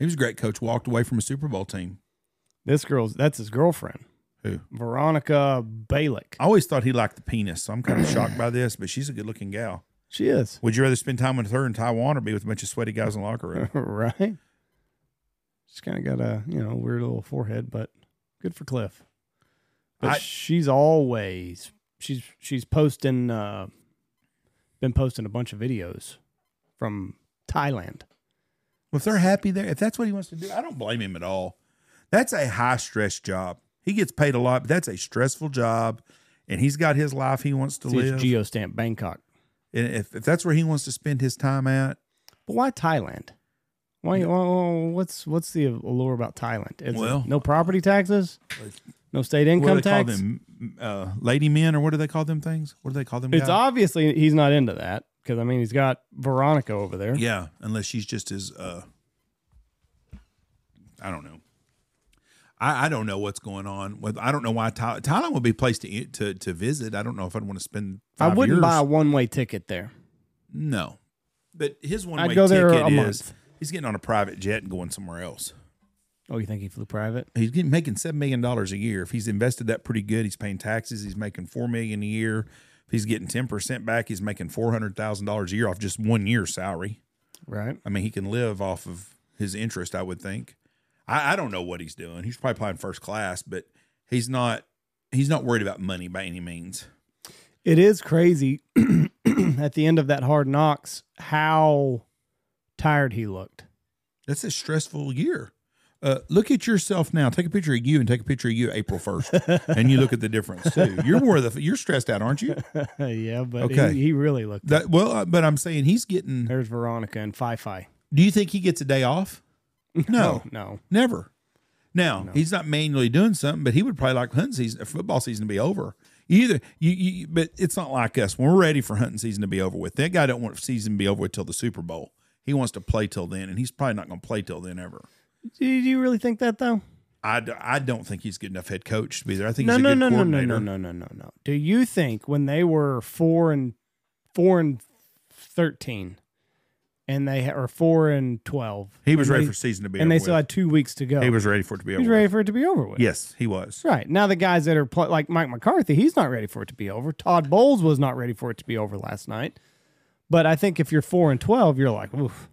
He was a great coach. Walked away from a Super Bowl team. This girl's that's his girlfriend, Who? Veronica Bielik. I always thought he liked the penis, so I'm kind of shocked by this. But she's a good-looking gal. She is Would you rather spend time with her in Taiwan or be with a bunch of sweaty guys in the locker room? right. She's kind of got a you know weird little forehead, but good for Cliff. But I- she's always she's she's posting uh been posting a bunch of videos from Thailand. Well, if they're happy there, if that's what he wants to do, I don't blame him at all. That's a high stress job. He gets paid a lot, but that's a stressful job, and he's got his life he wants to See, live. it's geostamp Bangkok. and if, if that's where he wants to spend his time at, But why Thailand? Why? what's what's the allure about Thailand? Is Well- no property taxes, no state income what do they tax. call them? Uh, lady men, or what do they call them things? What do they call them? It's guys? obviously he's not into that because I mean he's got Veronica over there. Yeah, unless she's just his. uh I don't know. I, I don't know what's going on. With I don't know why Thailand, Thailand would be a place to to to visit. I don't know if I'd want to spend. I wouldn't years. buy a one way ticket there. No, but his one way ticket a is month. he's getting on a private jet and going somewhere else. Oh, you think he flew private? He's getting making seven million dollars a year. If he's invested that pretty good, he's paying taxes. He's making four million a year. If he's getting ten percent back, he's making four hundred thousand dollars a year off just one year's salary. Right. I mean, he can live off of his interest, I would think. I, I don't know what he's doing. He's probably playing first class, but he's not. He's not worried about money by any means. It is crazy at the end of that hard knocks how tired he looked. That's a stressful year. Uh, look at yourself now. Take a picture of you and take a picture of you April first, and you look at the difference too. You're more of the. You're stressed out, aren't you? yeah, but Okay. he, he really looked. That well, uh, but I'm saying he's getting. There's Veronica and Fi Fi. Do you think he gets a day off? No, no. never. Now he's not manually doing something, but he would probably like hunting season, football season to be over. Either you, you, but it's not like us. When we're ready for hunting season to be over with, that guy don't want season to be over with till the Super Bowl. He wants to play till then, and he's probably not going to play till then ever. Do you, really think that though? I, I don't think he's good enough head coach to be there. I think No, he's a no, good no, no, no, no, no, no, no, no. Do you think when they were four and four and thirteen, and they ha- or four and twelve, He was and ready they- for season to be over. and they with. still had two weeks to go. he was ready for it to be He over was ready with. for it to be over with. Yes, he was. Right. Now the guys that are pl- like Mike McCarthy, he's not ready for it to be over. Todd Bowles was not ready for it to be over last night. But I think if you're four and twelve, you're like, oof.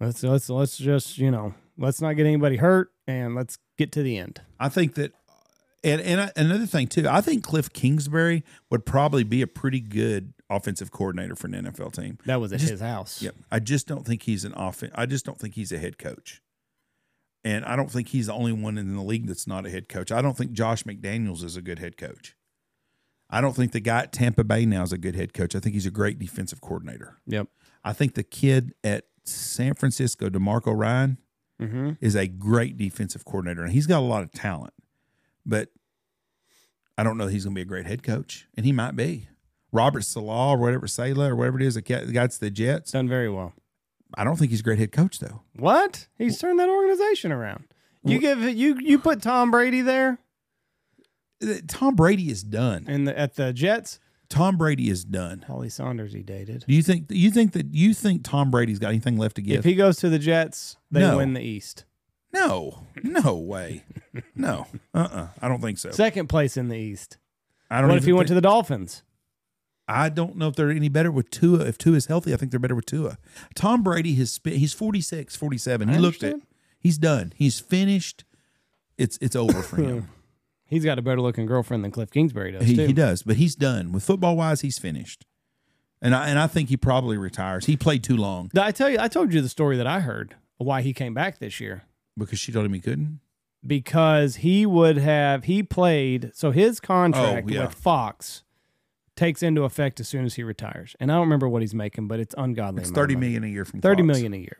Let's let's let's just, you know, let's not get anybody hurt and let's get to the end. I think that, and and I- another thing too, I think Cliff Kingsbury would probably be a pretty good offensive coordinator for an NFL team. That was at Just- his house. Yep. I just don't think he's an offense. I just don't think he's a head coach. And I don't think he's the only one in the league that's not a head coach. I don't think Josh McDaniels is a good head coach. I don't think the guy at Tampa Bay now is a good head coach. I think he's a great defensive coordinator. Yep. I think the kid at San Francisco, DeMarco Ryan, Mm-hmm. is a great defensive coordinator, and he's got a lot of talent. But I don't know that he's going to be a great head coach, and he might be. Robert Salah or whatever, Salah or whatever it is, that that's the Jets. Done very well. I don't think he's a great head coach though. What? He's turned that organization around. You give you you put Tom Brady there Uh, Tom Brady is done. in the at the Jets. Tom Brady is done. Holly Saunders he dated. Do you think you think that you think Tom Brady's got anything left to give? If he goes to the Jets, they No. win the East. no, no way, no, uh, uh I don't think so. Second place in the East. I don't. What if he even went to the Dolphins? I don't know if they're any better with Tua. If Tua is healthy, I think they're better with Tua. Tom Brady has spent. He's 46, 47. He I looked at. understand. He's done. He's finished. It's it's over for him. He's got a better looking girlfriend than Cliff Kingsbury does he, too. he does, but he's done with football wise. He's finished, and I and I think he probably retires. He played too long Did I tell you, I told you the story that I heard why he came back this year because she told him he couldn't. because he would have he played so his contract Oh, yeah. with Fox takes into effect as soon as he retires, and I don't remember what he's making, but it's ungodly. It's thirty money. a year from Thirty Fox. million a year.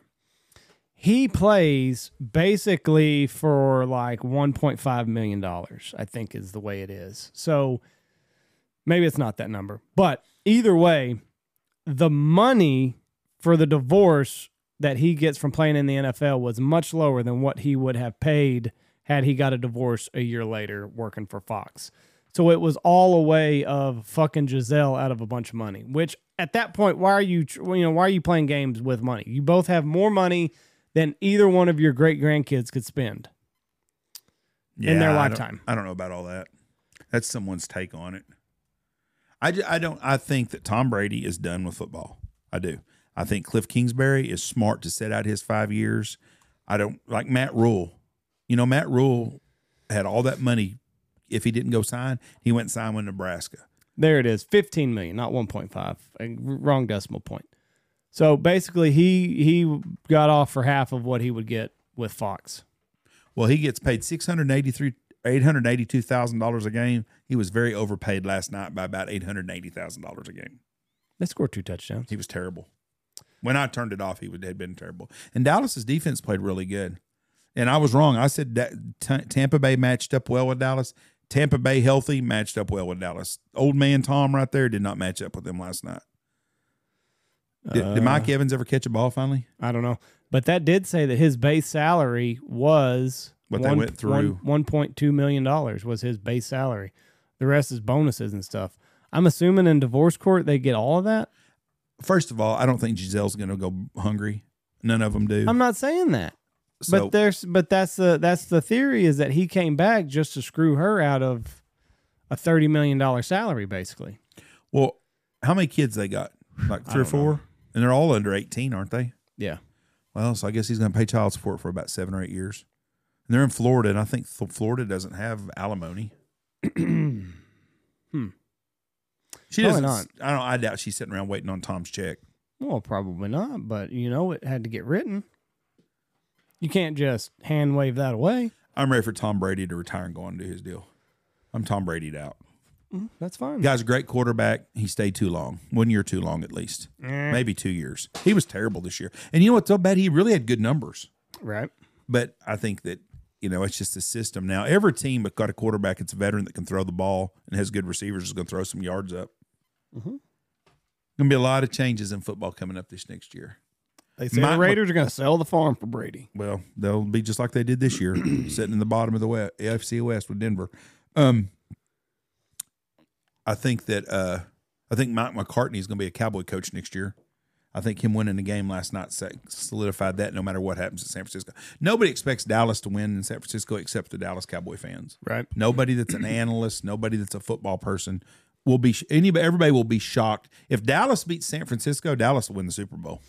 He plays basically for like one point five million dollars. I think is the way it is. So maybe it's not that number, but either way, the money for the divorce that he gets from playing in the NFL was much lower than what he would have paid had he got a divorce a year later working for Fox. So it was all a way of fucking Gisele out of a bunch of money. Which at that point, why are you you know why are you playing games with money? You both have more money than either one of your great grandkids could spend. in their I don't- lifetime. I don't know about all that. That's someone's take on it. I, ju- I don't. I think that Tom Brady is done with football. I do. I think Cliff Kingsbury is smart to set out his five years. I don't like Matt Rhule. You know, Matt Rhule had all that money. If he didn't go sign, he went and signed with Nebraska. There it is, fifteen million, not one point five. Wrong decimal point. So basically, he he got off for half of what he would get with Fox. Well, he gets paid six hundred eighty three eight hundred eighty two thousand dollars a game. He was very overpaid last night by about eight hundred eighty thousand dollars a game. They scored two touchdowns. He was terrible. When I turned it off, he would had been terrible. And Dallas's defense played really good. And I was wrong. I said that T- Tampa Bay matched up well with Dallas. Tampa Bay healthy matched up well with Dallas. Old man Tom right there did not match up with them last night. Did, did uh, Mike Evans ever catch a ball finally? I don't know, but that did say that his base salary was What they went through. one point two million dollars was his base salary. The rest is bonuses and stuff. I'm assuming in divorce court they get all of that. First of all, I don't think Gisele's going to go hungry. None of them do. I'm not saying that. So, but there's but that's the that's the theory is that he came back just to screw her out of a thirty million dollar salary, basically. well, how many kids they got? Like three or don't know. four? And they're all under 18, aren't they? Yeah. Well, so I guess he's going to pay child support for about seven or eight years. And they're in Florida, and I think Florida doesn't have alimony. Hmm. She Probably doesn't. not. I don't. I doubt she's sitting around waiting on Tom's check. Well, probably not, but you know it had to get written. You can't just hand wave that away. I'm ready for Tom Brady to retire and go on and do his deal. I'm Tom Brady'd out. That's fine. Guy's a great quarterback. He stayed too long. One year too long, at least. Maybe two years. He was terrible this year. And you know what's so bad? He really had good numbers. Right. But I think that you know it's just a system now. Every team that got a quarterback that's a veteran that can throw the ball and has good receivers is going to throw some yards up. Mhm. Going to be a lot of changes in football coming up this next year. They say My- the Raiders are going to sell the farm for Brady. Well, they'll be just like they did this year, sitting in the bottom of the West, AFC West with Denver. Um, I think that uh, I think Mike McCartney is going to be a Cowboy coach next year. I think him winning the game last night sa- solidified that. No matter what happens in San Francisco, nobody expects Dallas to win in San Francisco except the Dallas Cowboy fans. Right. Nobody that's an analyst, nobody that's a football person will be. Anybody, everybody will be shocked if Dallas beats San Francisco. Dallas will win the Super Bowl.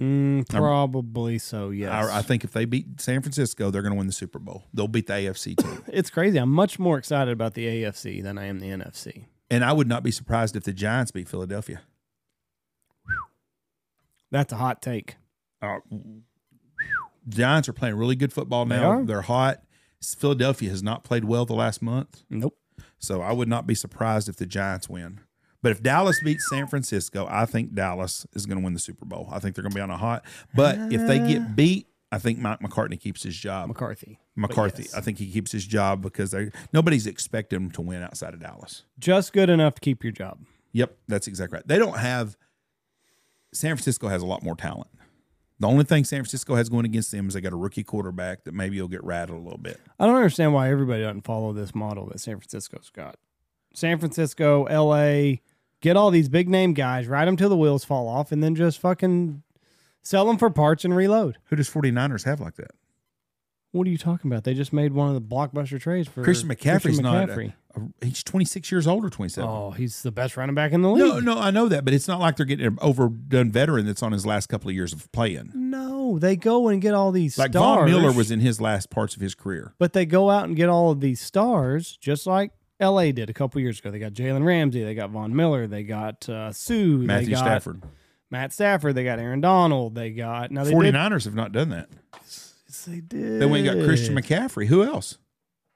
Mm, probably so, yes. I, I think if they beat San Francisco, they're going to win the Super Bowl. They'll beat the AFC team. it's crazy. I'm much more excited about the AFC than I am the NFC. and I would not be surprised if the Giants beat Philadelphia. That's a hot take. Uh, Giants are playing really good football now. are. They're hot. Philadelphia has not played well the last month. Nope. So I would not be surprised if the Giants win. But if Dallas beats San Francisco, I think Dallas is going to win the Super Bowl. I think they're going to be on a hot. But if they get ah. beat I think Mike McCartney keeps his job. McCarthy. McCarthy, yes. I think he keeps his job because they nobody's expecting him to win outside of Dallas. Just good enough to keep your job. Yep, that's exactly right. They don't have San Francisco has a lot more talent. The only thing San Francisco has going against them is they got a rookie quarterback that maybe will get rattled a little bit. I don't understand why everybody doesn't follow this model that San Francisco's got. San Francisco, LA, get all these big name guys, ride them till the wheels fall off, and then just fucking sell them for parts and reload. Who does 49ers have like that? What are you talking about? They just made one of the blockbuster trades for Christian McCaffrey's Christian not. McCaffrey. A, a- he's 26 years old or 27. oh, he's the best running back in the league. no, no, I know that, but it's not like they're getting an overdone veteran that's on his last couple of years of playing. No, they go and get all these stars. Like stars. Von Miller was in his last parts of his career. But they go out and get all of these stars, just like LA did a couple years ago. They got Jalen Ramsey, they got Von Miller, they got uh, Suh, Matthew they got Stafford. Matt Stafford, they got Aaron Donald, they got now they 49ers have not done that. Did, they did. Then we got Christian McCaffrey. Who else?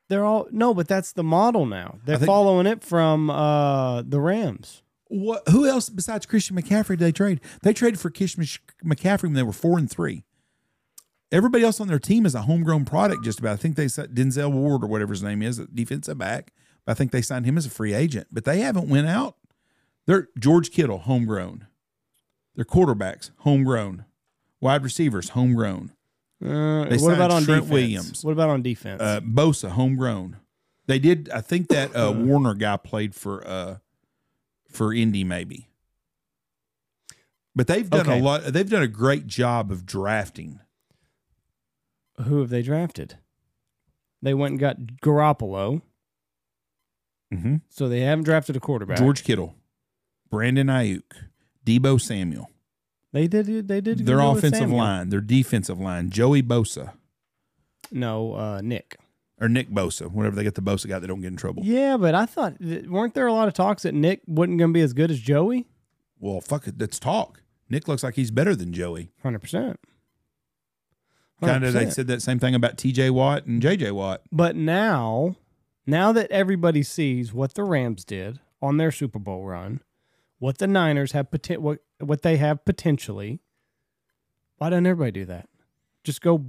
They're all no, but that's the model now. They're think- following it from uh, the Rams. What? Who else besides Christian McCaffrey did they trade? They traded for Christian McCaffrey when they were four and three. Everybody else on their team is a homegrown product. Just about. I think they said Denzel Ward or whatever his name is, defensive back. I think they signed him as a free agent. But they haven't went out. They're George Kittle, homegrown. Their quarterbacks, homegrown. Wide receivers, homegrown. Uh, They what about on Trent defense? Williams. What about on defense? Uh, Bosa, homegrown. They did. I think that uh, Warner guy played for uh, for Indy, maybe. But they've done Okay. a lot. They've done a great job of drafting. Who have they drafted? They went and got Garoppolo, Mm-hmm. so they haven't drafted a quarterback. George Kittle, Brandon Aiyuk, Deebo Samuel. they did. They did. Their offensive line, their defensive line, Joey Bosa No, uh, Nick. or Nick Bosa, whenever they get the Bosa guy, they don't get in trouble. Yeah, but I thought weren't there a lot of talks that Nick wasn't going to be as good as Joey? Well, fuck it, let's talk. Nick looks like he's better than Joey. Hundred percent. Kind of, they said that same thing about T.J. Watt and J.J. Watt. But now, now that everybody sees what the Rams did on their Super Bowl run, what the Niners have poten- what what they have potentially, why doesn't everybody do that? Just go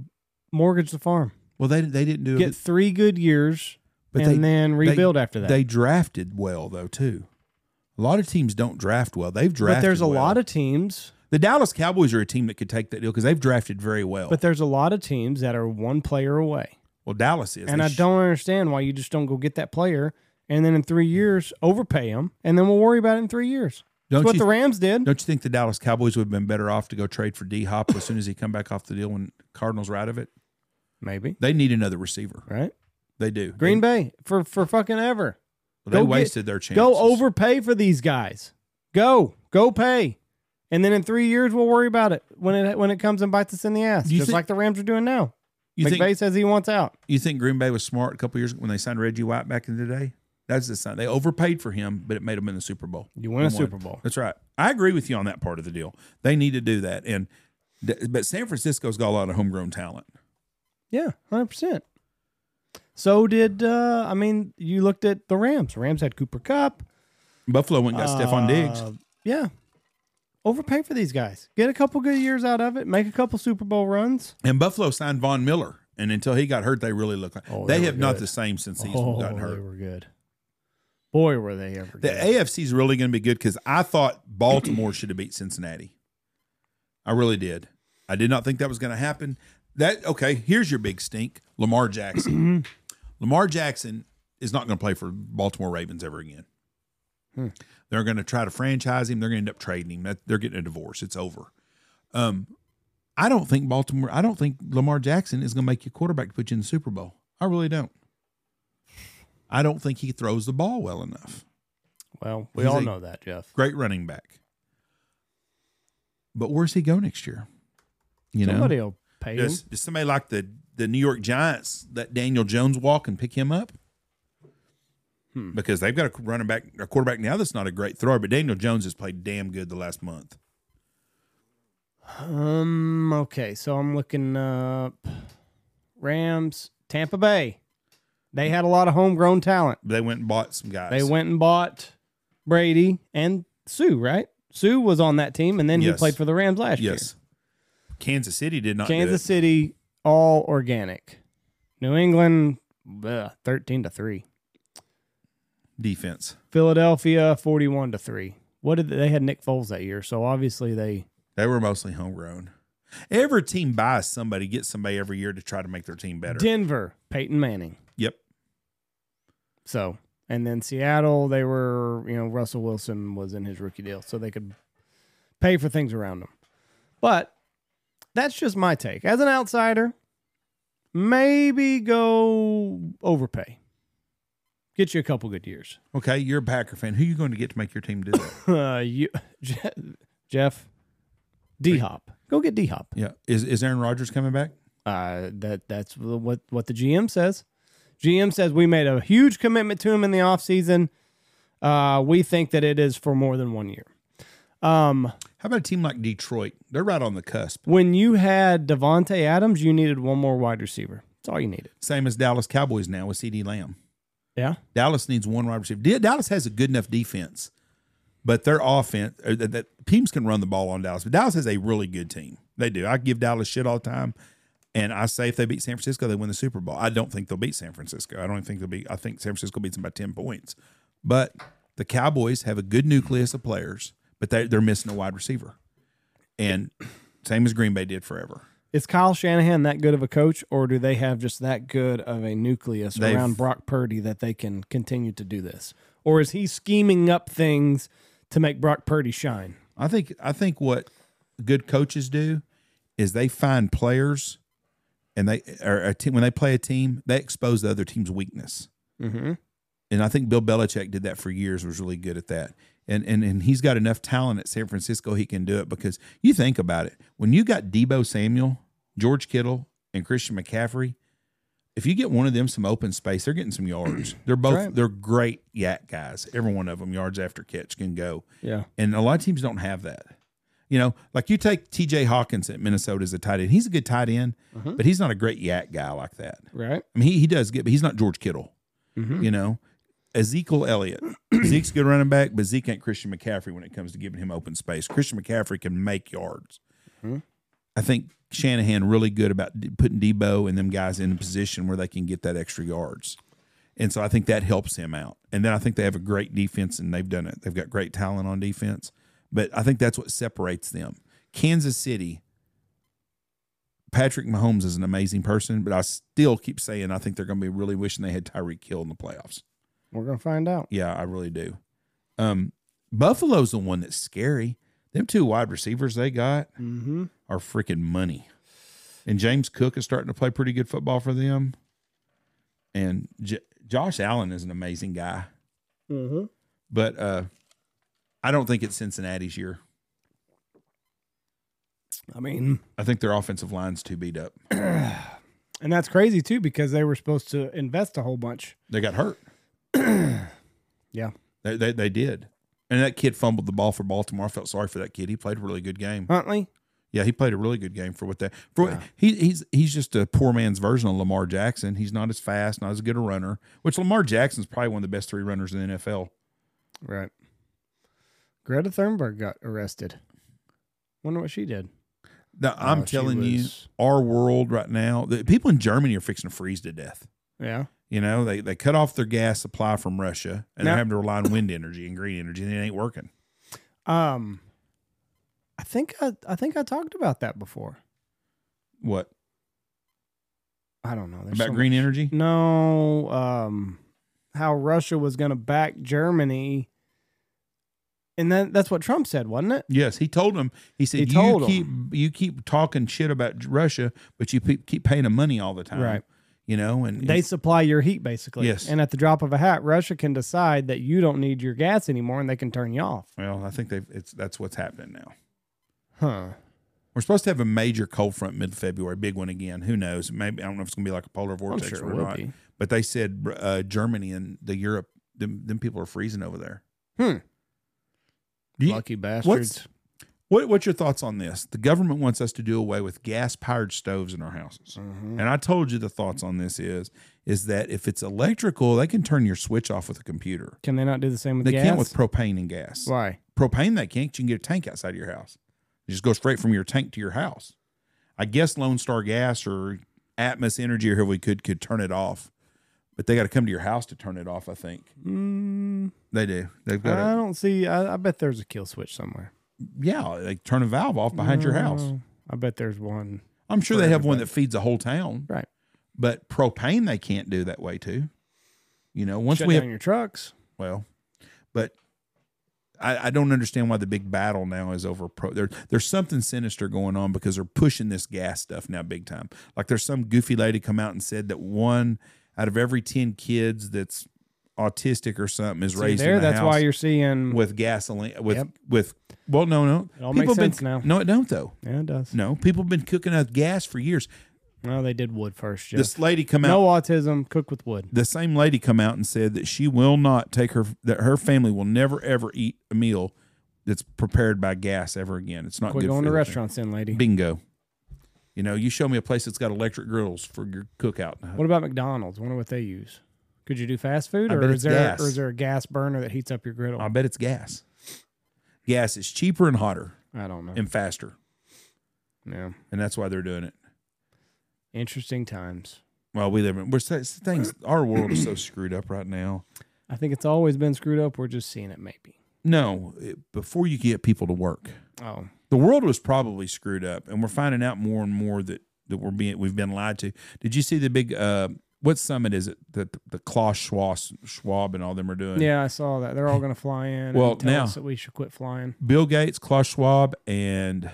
mortgage the farm, Well, they they didn't do it. get it, three good years, but and they then rebuild they- after that. They drafted well though too. A lot of teams don't draft well. They've drafted. but there's a well. lot of teams. the Dallas Cowboys are a team that could take that deal because they've drafted very well. But there's a lot of teams that are one player away. Well, Dallas is, And They I sh- don't understand why you just don't go get that player and then in three years overpay him and then we'll worry about it in three years. Don't That's what you- the Rams did. Don't you think the Dallas Cowboys would have been better off to go trade for D Hop as soon as he come back off the deal when Cardinals are out of it? Maybe They need another receiver. right. They do. Green they, Bay for for fucking ever. they go get- wasted their chance. Go overpay for these guys. Go go pay, and then in three years we'll worry about it when it when it comes and bites us in the ass, just think- like the Rams are doing now. You McVay think says he wants out. you think Green Bay was smart a couple years when they signed Reggie White back in the day? That's the sign. They overpaid for him, but it made them in the Super Bowl. You win a. Super Bowl. That's right. I agree with you on that part of the deal. They need to do that. And but San Francisco's got a lot of homegrown talent. Yeah, hundred percent. So did uh I mean you looked at the Rams. Rams had Cooper Kupp. Buffalo went and got Stefon Diggs. Uh, Yeah. Overpay for these guys. Get a couple good years out of it. Make a couple Super Bowl runs. And Buffalo signed Von Miller. And until he got hurt, they really look like Oh, they, they have not the same since he's oh, gotten hurt. they were good. Boy, were they ever The good. AFC is really going to be good because I thought Baltimore should have beat Cincinnati. I really did. I did not think that was going to happen. That okay. Here's your big stink: Lamar Jackson. Lamar Jackson is not going to play for Baltimore Ravens ever again. Hmm. They're going to try to franchise him. They're going to end up trading him. They're getting a divorce. It's over. Um, I don't think Baltimore. I don't think Lamar Jackson is going to make you quarterback to put you in the Super Bowl. I really don't. I don't think he throws the ball well enough. well, we He's all know that, Jeff. Great running back. But where's he go next year? You Somebody know, will pay does, him. does somebody like the the New York Giants let Daniel Jones walk and pick him up? Hmm. Because they've got a running back, a quarterback now that's not a great thrower, but Daniel Jones has played damn good the last month. Um. Okay, so I'm looking up Rams, Tampa Bay. They had a lot of homegrown talent. They went and bought some guys. They went and bought Brady and Suh. Right? Suh was on that team, and then he played for the Rams last year. Yes. Kansas City did not. Kansas City all organic. New England, bleh, thirteen to three. Defense. Philadelphia, forty-one to three. What did they, they had Nick Foles that year? So obviously they They were mostly homegrown. Every team buys somebody, gets somebody every year to try to make their team better. Denver, Peyton Manning. yep. So and then Seattle, they were you know Russell Wilson was in his rookie deal, so they could pay for things around him. But that's just my take. As an outsider, maybe go overpay. Get you a couple good years. Okay, you're a Packer fan. Who are you going to get to make your team do that? Uh, you, Je- Jeff, D Hop, go get D Hop. yeah. Is is Aaron Rodgers coming back? Uh, that that's what what the GM says. GM says we made a huge commitment to him in the offseason. Uh, we think that it is for more than one year. Um, How about a team like Detroit? They're right on the cusp. when you had Davante Adams, you needed one more wide receiver. That's all you needed. Same as Dallas Cowboys now with CeeDee Lamb. Yeah. Dallas needs one wide receiver. Dallas has a good enough defense, but their offense, uh, that, teams can run the ball on Dallas. But Dallas has a really good team. They do. I give Dallas shit all the time, and I say if they beat San Francisco, they win the Super Bowl. I don't think they'll beat San Francisco. I don't think they'll beat. I think San Francisco beats them by ten points. But the Cowboys have a good nucleus of players, but they they're missing a wide receiver, and same as Green Bay did forever. Is Kyle Shanahan that good of a coach, or do they have just that good of a nucleus They've- around Brock Purdy that they can continue to do this? Or is he scheming up things to make Brock Purdy shine? I think I think what good coaches do is they find players and they or a team when they play a team they expose the other team's weakness. Mm-hmm. And I think Bill Belichick did that for years. Was really good at that. And and and he's got enough talent at San Francisco he can do it because you think about it when you got Deebo Samuel, George Kittle, and Christian McCaffrey. If you get one of them some open space, they're getting some yards. They're both Right. they're great YAC guys. Every one of them yards after catch can go. Yeah. And a lot of teams don't have that. You know, like you take TJ Hawkins at Minnesota as a tight end. He's a good tight end, uh-huh. but he's not a great YAC guy like that. Right. I mean, he, he does get, but he's not George Kittle. Mm-hmm. You know, Ezekiel Elliott. Zeke's a good running back, but Zeke ain't Christian McCaffrey when it comes to giving him open space. Christian McCaffrey can make yards. Hmm? I think Shanahan really good about putting Deebo and them guys in a position where they can get that extra yards. And so I think that helps him out. And then I think they have a great defense and they've done it. They've got great talent on defense. But I think that's what separates them. Kansas City, Patrick Mahomes is an amazing person, but I still keep saying I think they're going to be really wishing they had Tyreek Hill in the playoffs. We're gonna find out. Yeah, I really do. Um, Buffalo's the one that's scary. Them two wide receivers they got Mm-hmm. are freaking money. And James Cook is starting to play pretty good football for them. And J- Josh Allen is an amazing guy. Mm-hmm. But uh, I don't think it's Cincinnati's year. I mean, I think their offensive line's too beat up. and that's crazy too because they were supposed to invest a whole bunch. They got hurt. Yeah. They, they, they did. And that kid fumbled the ball for Baltimore. I felt sorry for that kid. He played a really good game. Huntley. Yeah, he played a really good game for what that. For what- he he's he's just a poor man's version of Lamar Jackson. He's not as fast, not as good a runner. Which Lamar Jackson's probably one of the best three runners in the NFL. Right. Greta Thunberg got arrested. Wonder what she did. Now, I'm Oh, telling you, our world right now, the people in Germany are fixing to freeze to death. Yeah. You know, they they cut off their gas supply from Russia, and Now- they're having to rely on wind energy and green energy, and it ain't working. Um, I think I I think I talked about that before. What I don't know. There's about so green much- energy? No. Um, how Russia was going to back Germany, and then that's what Trump said, wasn't it? Yes, he told him. He said, He "You keep you keep talking shit about Russia, but you keep keep paying them money all the time, Right. You know, and They supply your heat basically. Yes. And at the drop of a hat, Russia can decide that you don't need your gas anymore, and they can turn you off. well, I think they have it's that's what's happening now. Huh. We're supposed to have a major cold front mid February, big one again. Who knows? Maybe I don't know if it's gonna be like a polar I'm vortex sure or it not. be. But they said uh, Germany and the Europe, them, them people are freezing over there. Hmm. You- Lucky bastards. What's- What, what's your thoughts on this? The government wants us to do away with gas powered stoves in our houses. Mhm. And I told you the thoughts on this is is that if it's electrical, they can turn your switch off with a computer. Can they not do the same with They gas? They can't with propane and gas. Why? Propane they can't. You can get a tank outside of your house. It just goes straight from your tank to your house. I guess Lone Star Gas or Atmos Energy or whoever we could could turn it off, but they got to come to your house to turn it off. I think Mm, they do. They've got a, don't see. I, I bet there's a kill switch somewhere yeah, they turn a valve off behind your house. Mm, I bet there's one. I'm sure they have one that feeds a whole town, Right. but propane they can't do that way too. You know, once Shut we down have your trucks. well, but I, I don't understand why the big battle now is over pro. There, there's something sinister going on because they're pushing this gas stuff now big time. Like there's some goofy lady come out and said that one out of every ten kids that's autistic or something is See raised there. a That's why you're seeing. with gasoline with Yep. with well no no It all makes have been sense now. no it don't though yeah, it does. no people have been cooking up gas for years. No, they did wood first. Jeff. This lady come out no autism. Cook with wood. the same lady come out and said that she will not take her that her family will never ever eat a meal that's prepared by gas ever again. It's not Quit good going for to the- restaurants, then, lady. Bingo. You know, you show me a place that's got electric grills for your cookout. What about McDonald's? Wonder what they use. Could you do fast food, I or bet is it's there gas. or is there a gas burner that heats up your griddle? I bet it's gas. Gas is cheaper and hotter I don't know. and faster, Yeah, and that's why they're doing it. interesting times. Well, we live in we're so- things. Our world is so screwed up right now. I think it's always been screwed up. We're just seeing it, maybe. No, it, before you get people to work, Oh, the world was probably screwed up, and we're finding out more and more that that we're being we've been lied to. Did you see the big uh, what summit is it that the, the Klaus Schwab, Schwab and all them are doing? yeah, I saw that. They're all going to fly in. Well, and tell now- us that we should quit flying. Bill Gates, Klaus Schwab, and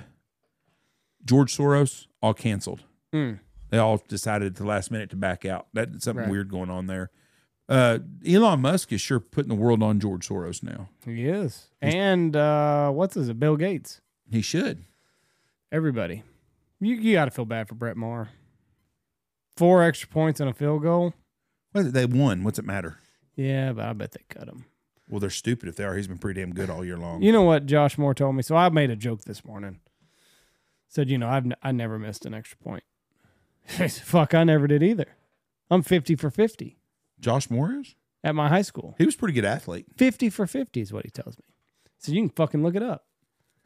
George Soros all canceled. Hmm. They all decided at the last minute to back out. That's something Right. weird going on there. Uh, Elon Musk is sure putting the world on George Soros now. He is, and uh, what's his? Bill Gates. He should. Everybody, you you got to feel bad for Brett Maher. Four extra points and a field goal. Well, they won. What's it matter? Yeah, but I bet they cut him. Well, they're stupid if they are. He's been pretty damn good all year long. You know what Josh Moore told me? So I made a joke this morning. Said, you know, I've n- I never missed an extra point. Fuck, I never did either. I'm 50 for 50 Josh Moore is? at my high school. He was a pretty good athlete. 50 for 50 is what he tells me. So you can fucking look it up.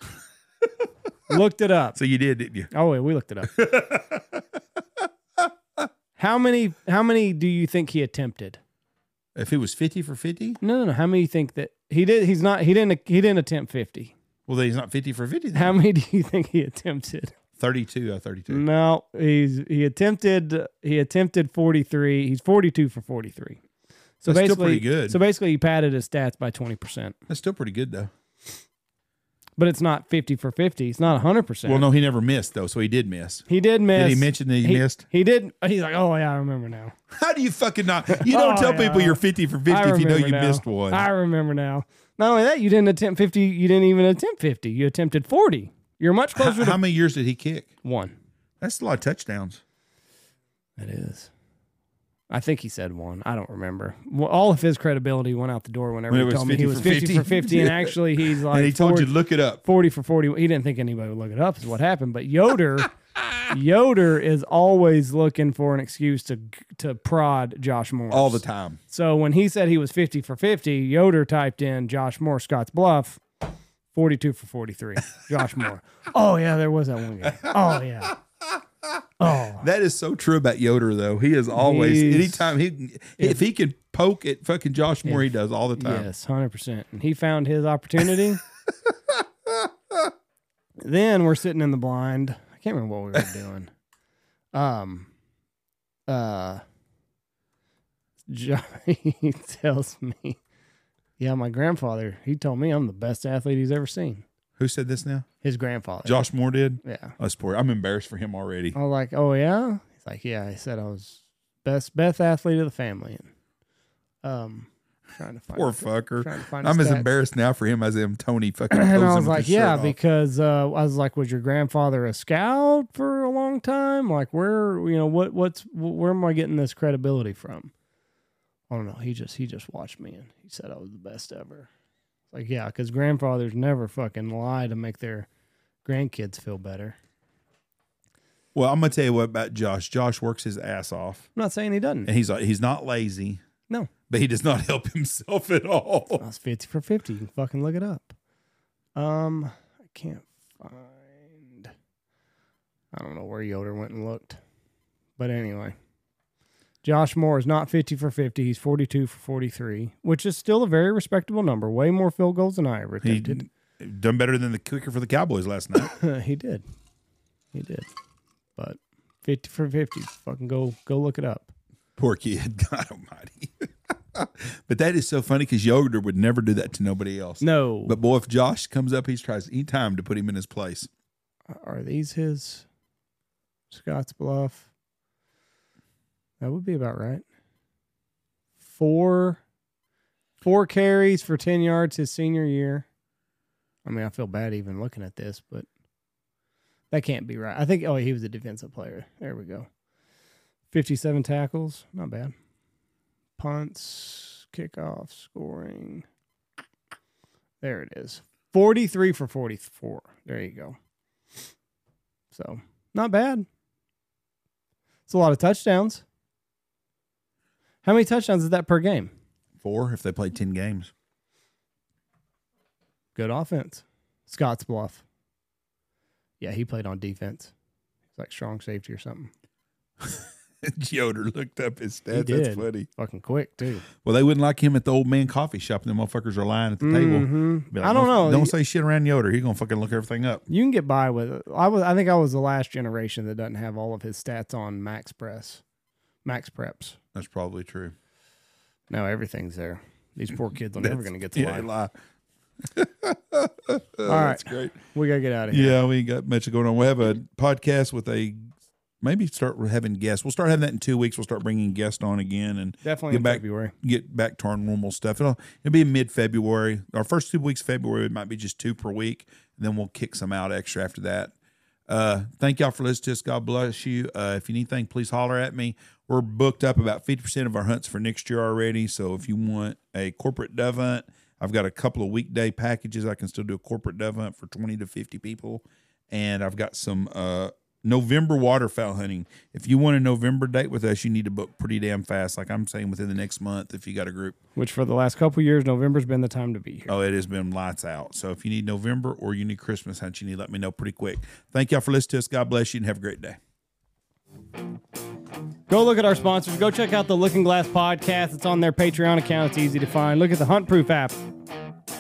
Looked it up. So you did, didn't you? Oh, yeah, we looked it up. how many how many do you think he attempted? If he was 50 for 50, No, no, no. How many do you think that he did he's not he didn't he didn't attempt 50. well, then he's not 50 for 50. Then. How many do you think he attempted? 32 out of 32. No, he's he attempted he attempted 43. He's 42 for 43. So That's basically pretty good. So basically he padded his stats by 20%. That's still pretty good, though. But it's not 50 for 50. It's not 100%. Well, no, he never missed, though, so he did miss. He did miss. Did he mention that he, missed? He did. He's like, "Oh yeah, I remember now." How do you fucking not? You don't Oh, tell yeah. people you're 50 for 50 I if you know you now. missed one. I remember now. Not only that, you didn't attempt 50, you didn't even attempt 50. You attempted 40. You're much closer how to many years did he kick? one. That's a lot of touchdowns. It is. I think he said one. I don't remember. Well, all of his credibility went out the door whenever When he told me he was for 50 for 50. 50. And actually, he's like, and he told 40, you to look it up. 40 for 40. He didn't think anybody would look it up, is what happened. But Yoder, Yoder is always looking for an excuse to to prod Josh Moore All the time. So when he said he was 50 for 50, Yoder typed in Josh Moore, Scottsbluff, 42 for 43. Josh Moore. Oh, yeah, there was that one guy. Oh, yeah. Oh, That is so true about Yoder, though. He is always, He's- anytime he, if he can poke at fucking Josh Moore, he does all the time. yes, 100%. And he found his opportunity. then we're sitting in the blind. I can't remember what we were doing. Um, uh, Johnny tells me, yeah, my grandfather, he told me I'm the best athlete he's ever seen. Who said this now? His grandfather. Josh Moore did? Yeah. That's poor. I'm embarrassed for him already. I'm like, oh yeah. He's like, yeah. He said I was best best athlete of the family. And um, trying to find Poor fucker. trying to find I'm as stats. embarrassed now for him as I am Tony fucking. And I was like, yeah, because uh, I was like, was your grandfather a scout for a long time? Like, where you know what what's where am I getting this credibility from? I don't know. He just he just watched me and he said I was the best ever. Like, yeah, because grandfathers never fucking lie to make their grandkids feel better. Well, I'm gonna tell you what about Josh. Josh works his ass off, I'm not saying he doesn't. and he's he's not lazy, No, but he does not help himself at all. that's 50 for 50. You can fucking look it up. Um, I can't find. I don't know where Yoder went and looked. But anyway, Josh Moore is not 50 for 50. He's 42 for 43, which is still a very respectable number. Way more field goals than I ever He attempted. done better than the kicker for the Cowboys last night. He, did. He did. But 50 for 50. Fucking go go look it up. Poor kid. God almighty. but that is so funny because Yoder would never do that to nobody else. No. But boy, if Josh comes up, he tries any time to put him in his place. are these his Scottsbluff? That would be about right. Four four carries for 10 yards his senior year. I mean, I feel bad even looking at this, but that can't be right. I think oh, he was a defensive player. There we go. 57 tackles, not bad. Punts, kickoff, scoring. There it is. 43 for 44. There you go. So, not bad. It's a lot of touchdowns. How many touchdowns is that per game? Four if they play 10 games. Good offense. Scottsbluff. Yeah, he played on defense. He's like strong safety or something. Yoder looked up his He stats. That's did. funny. Fucking quick, too. Well, they wouldn't like him at the old man coffee shop. And the motherfuckers are lying at the table. Mhm. Be like, I don't know. Don't say shit around Yoder. He's gonna fucking look everything up. You can get by with it. I was I think I was the last generation that doesn't have all of his stats on Max Press. Max Preps. That's probably true. Now everything's there. These poor kids are never going to get to yeah, life. lie. All right. That's great. We got to get out of here. Yeah, we ain't got much going on. We'll have a podcast with a maybe start having guests. We'll start having that in two weeks. We'll start bringing guests on again and Definitely get in back February. get back to our normal stuff. It'll it'll be mid February. Our first two weeks of February it might be just two per week, and then we'll kick some out extra after that. Uh, thank y'all for listening to us. God bless you. Uh, if you need anything, please holler at me. We're booked up about 50% of our hunts for next year already. So if you want a corporate dove hunt, I've got a couple of weekday packages. I can still do a corporate dove hunt for 20 to 50 people. And I've got some uh, November waterfowl hunting. If you want a November date with us, you need to book pretty damn fast. Like I'm saying within the next month if you got a group. Which for the last couple years, November's been the time to be here. Oh, it has been lights out. So if you need November or you need Christmas hunt, you need to let me know pretty quick. Thank y'all for listening to us. God bless you and have a great day. Go look at our sponsors. Go check out the Looking Glass podcast. It's on their Patreon account. It's easy to find. Look at the Hunt Proof app.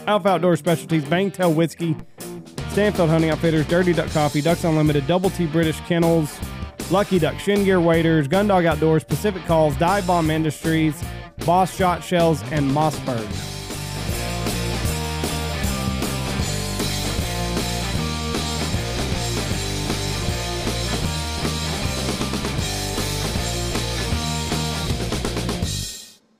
Alpha Outdoor Specialties, Bangtail Whiskey, Stanfield Hunting Outfitters, Dirty Duck Coffee, Ducks Unlimited, Double T British Kennels, Lucky Duck, Shin Gear Waders, Gundog Outdoors, Pacific Calls, Dive Bomb Industries, Boss Shot Shells, and Mossberg.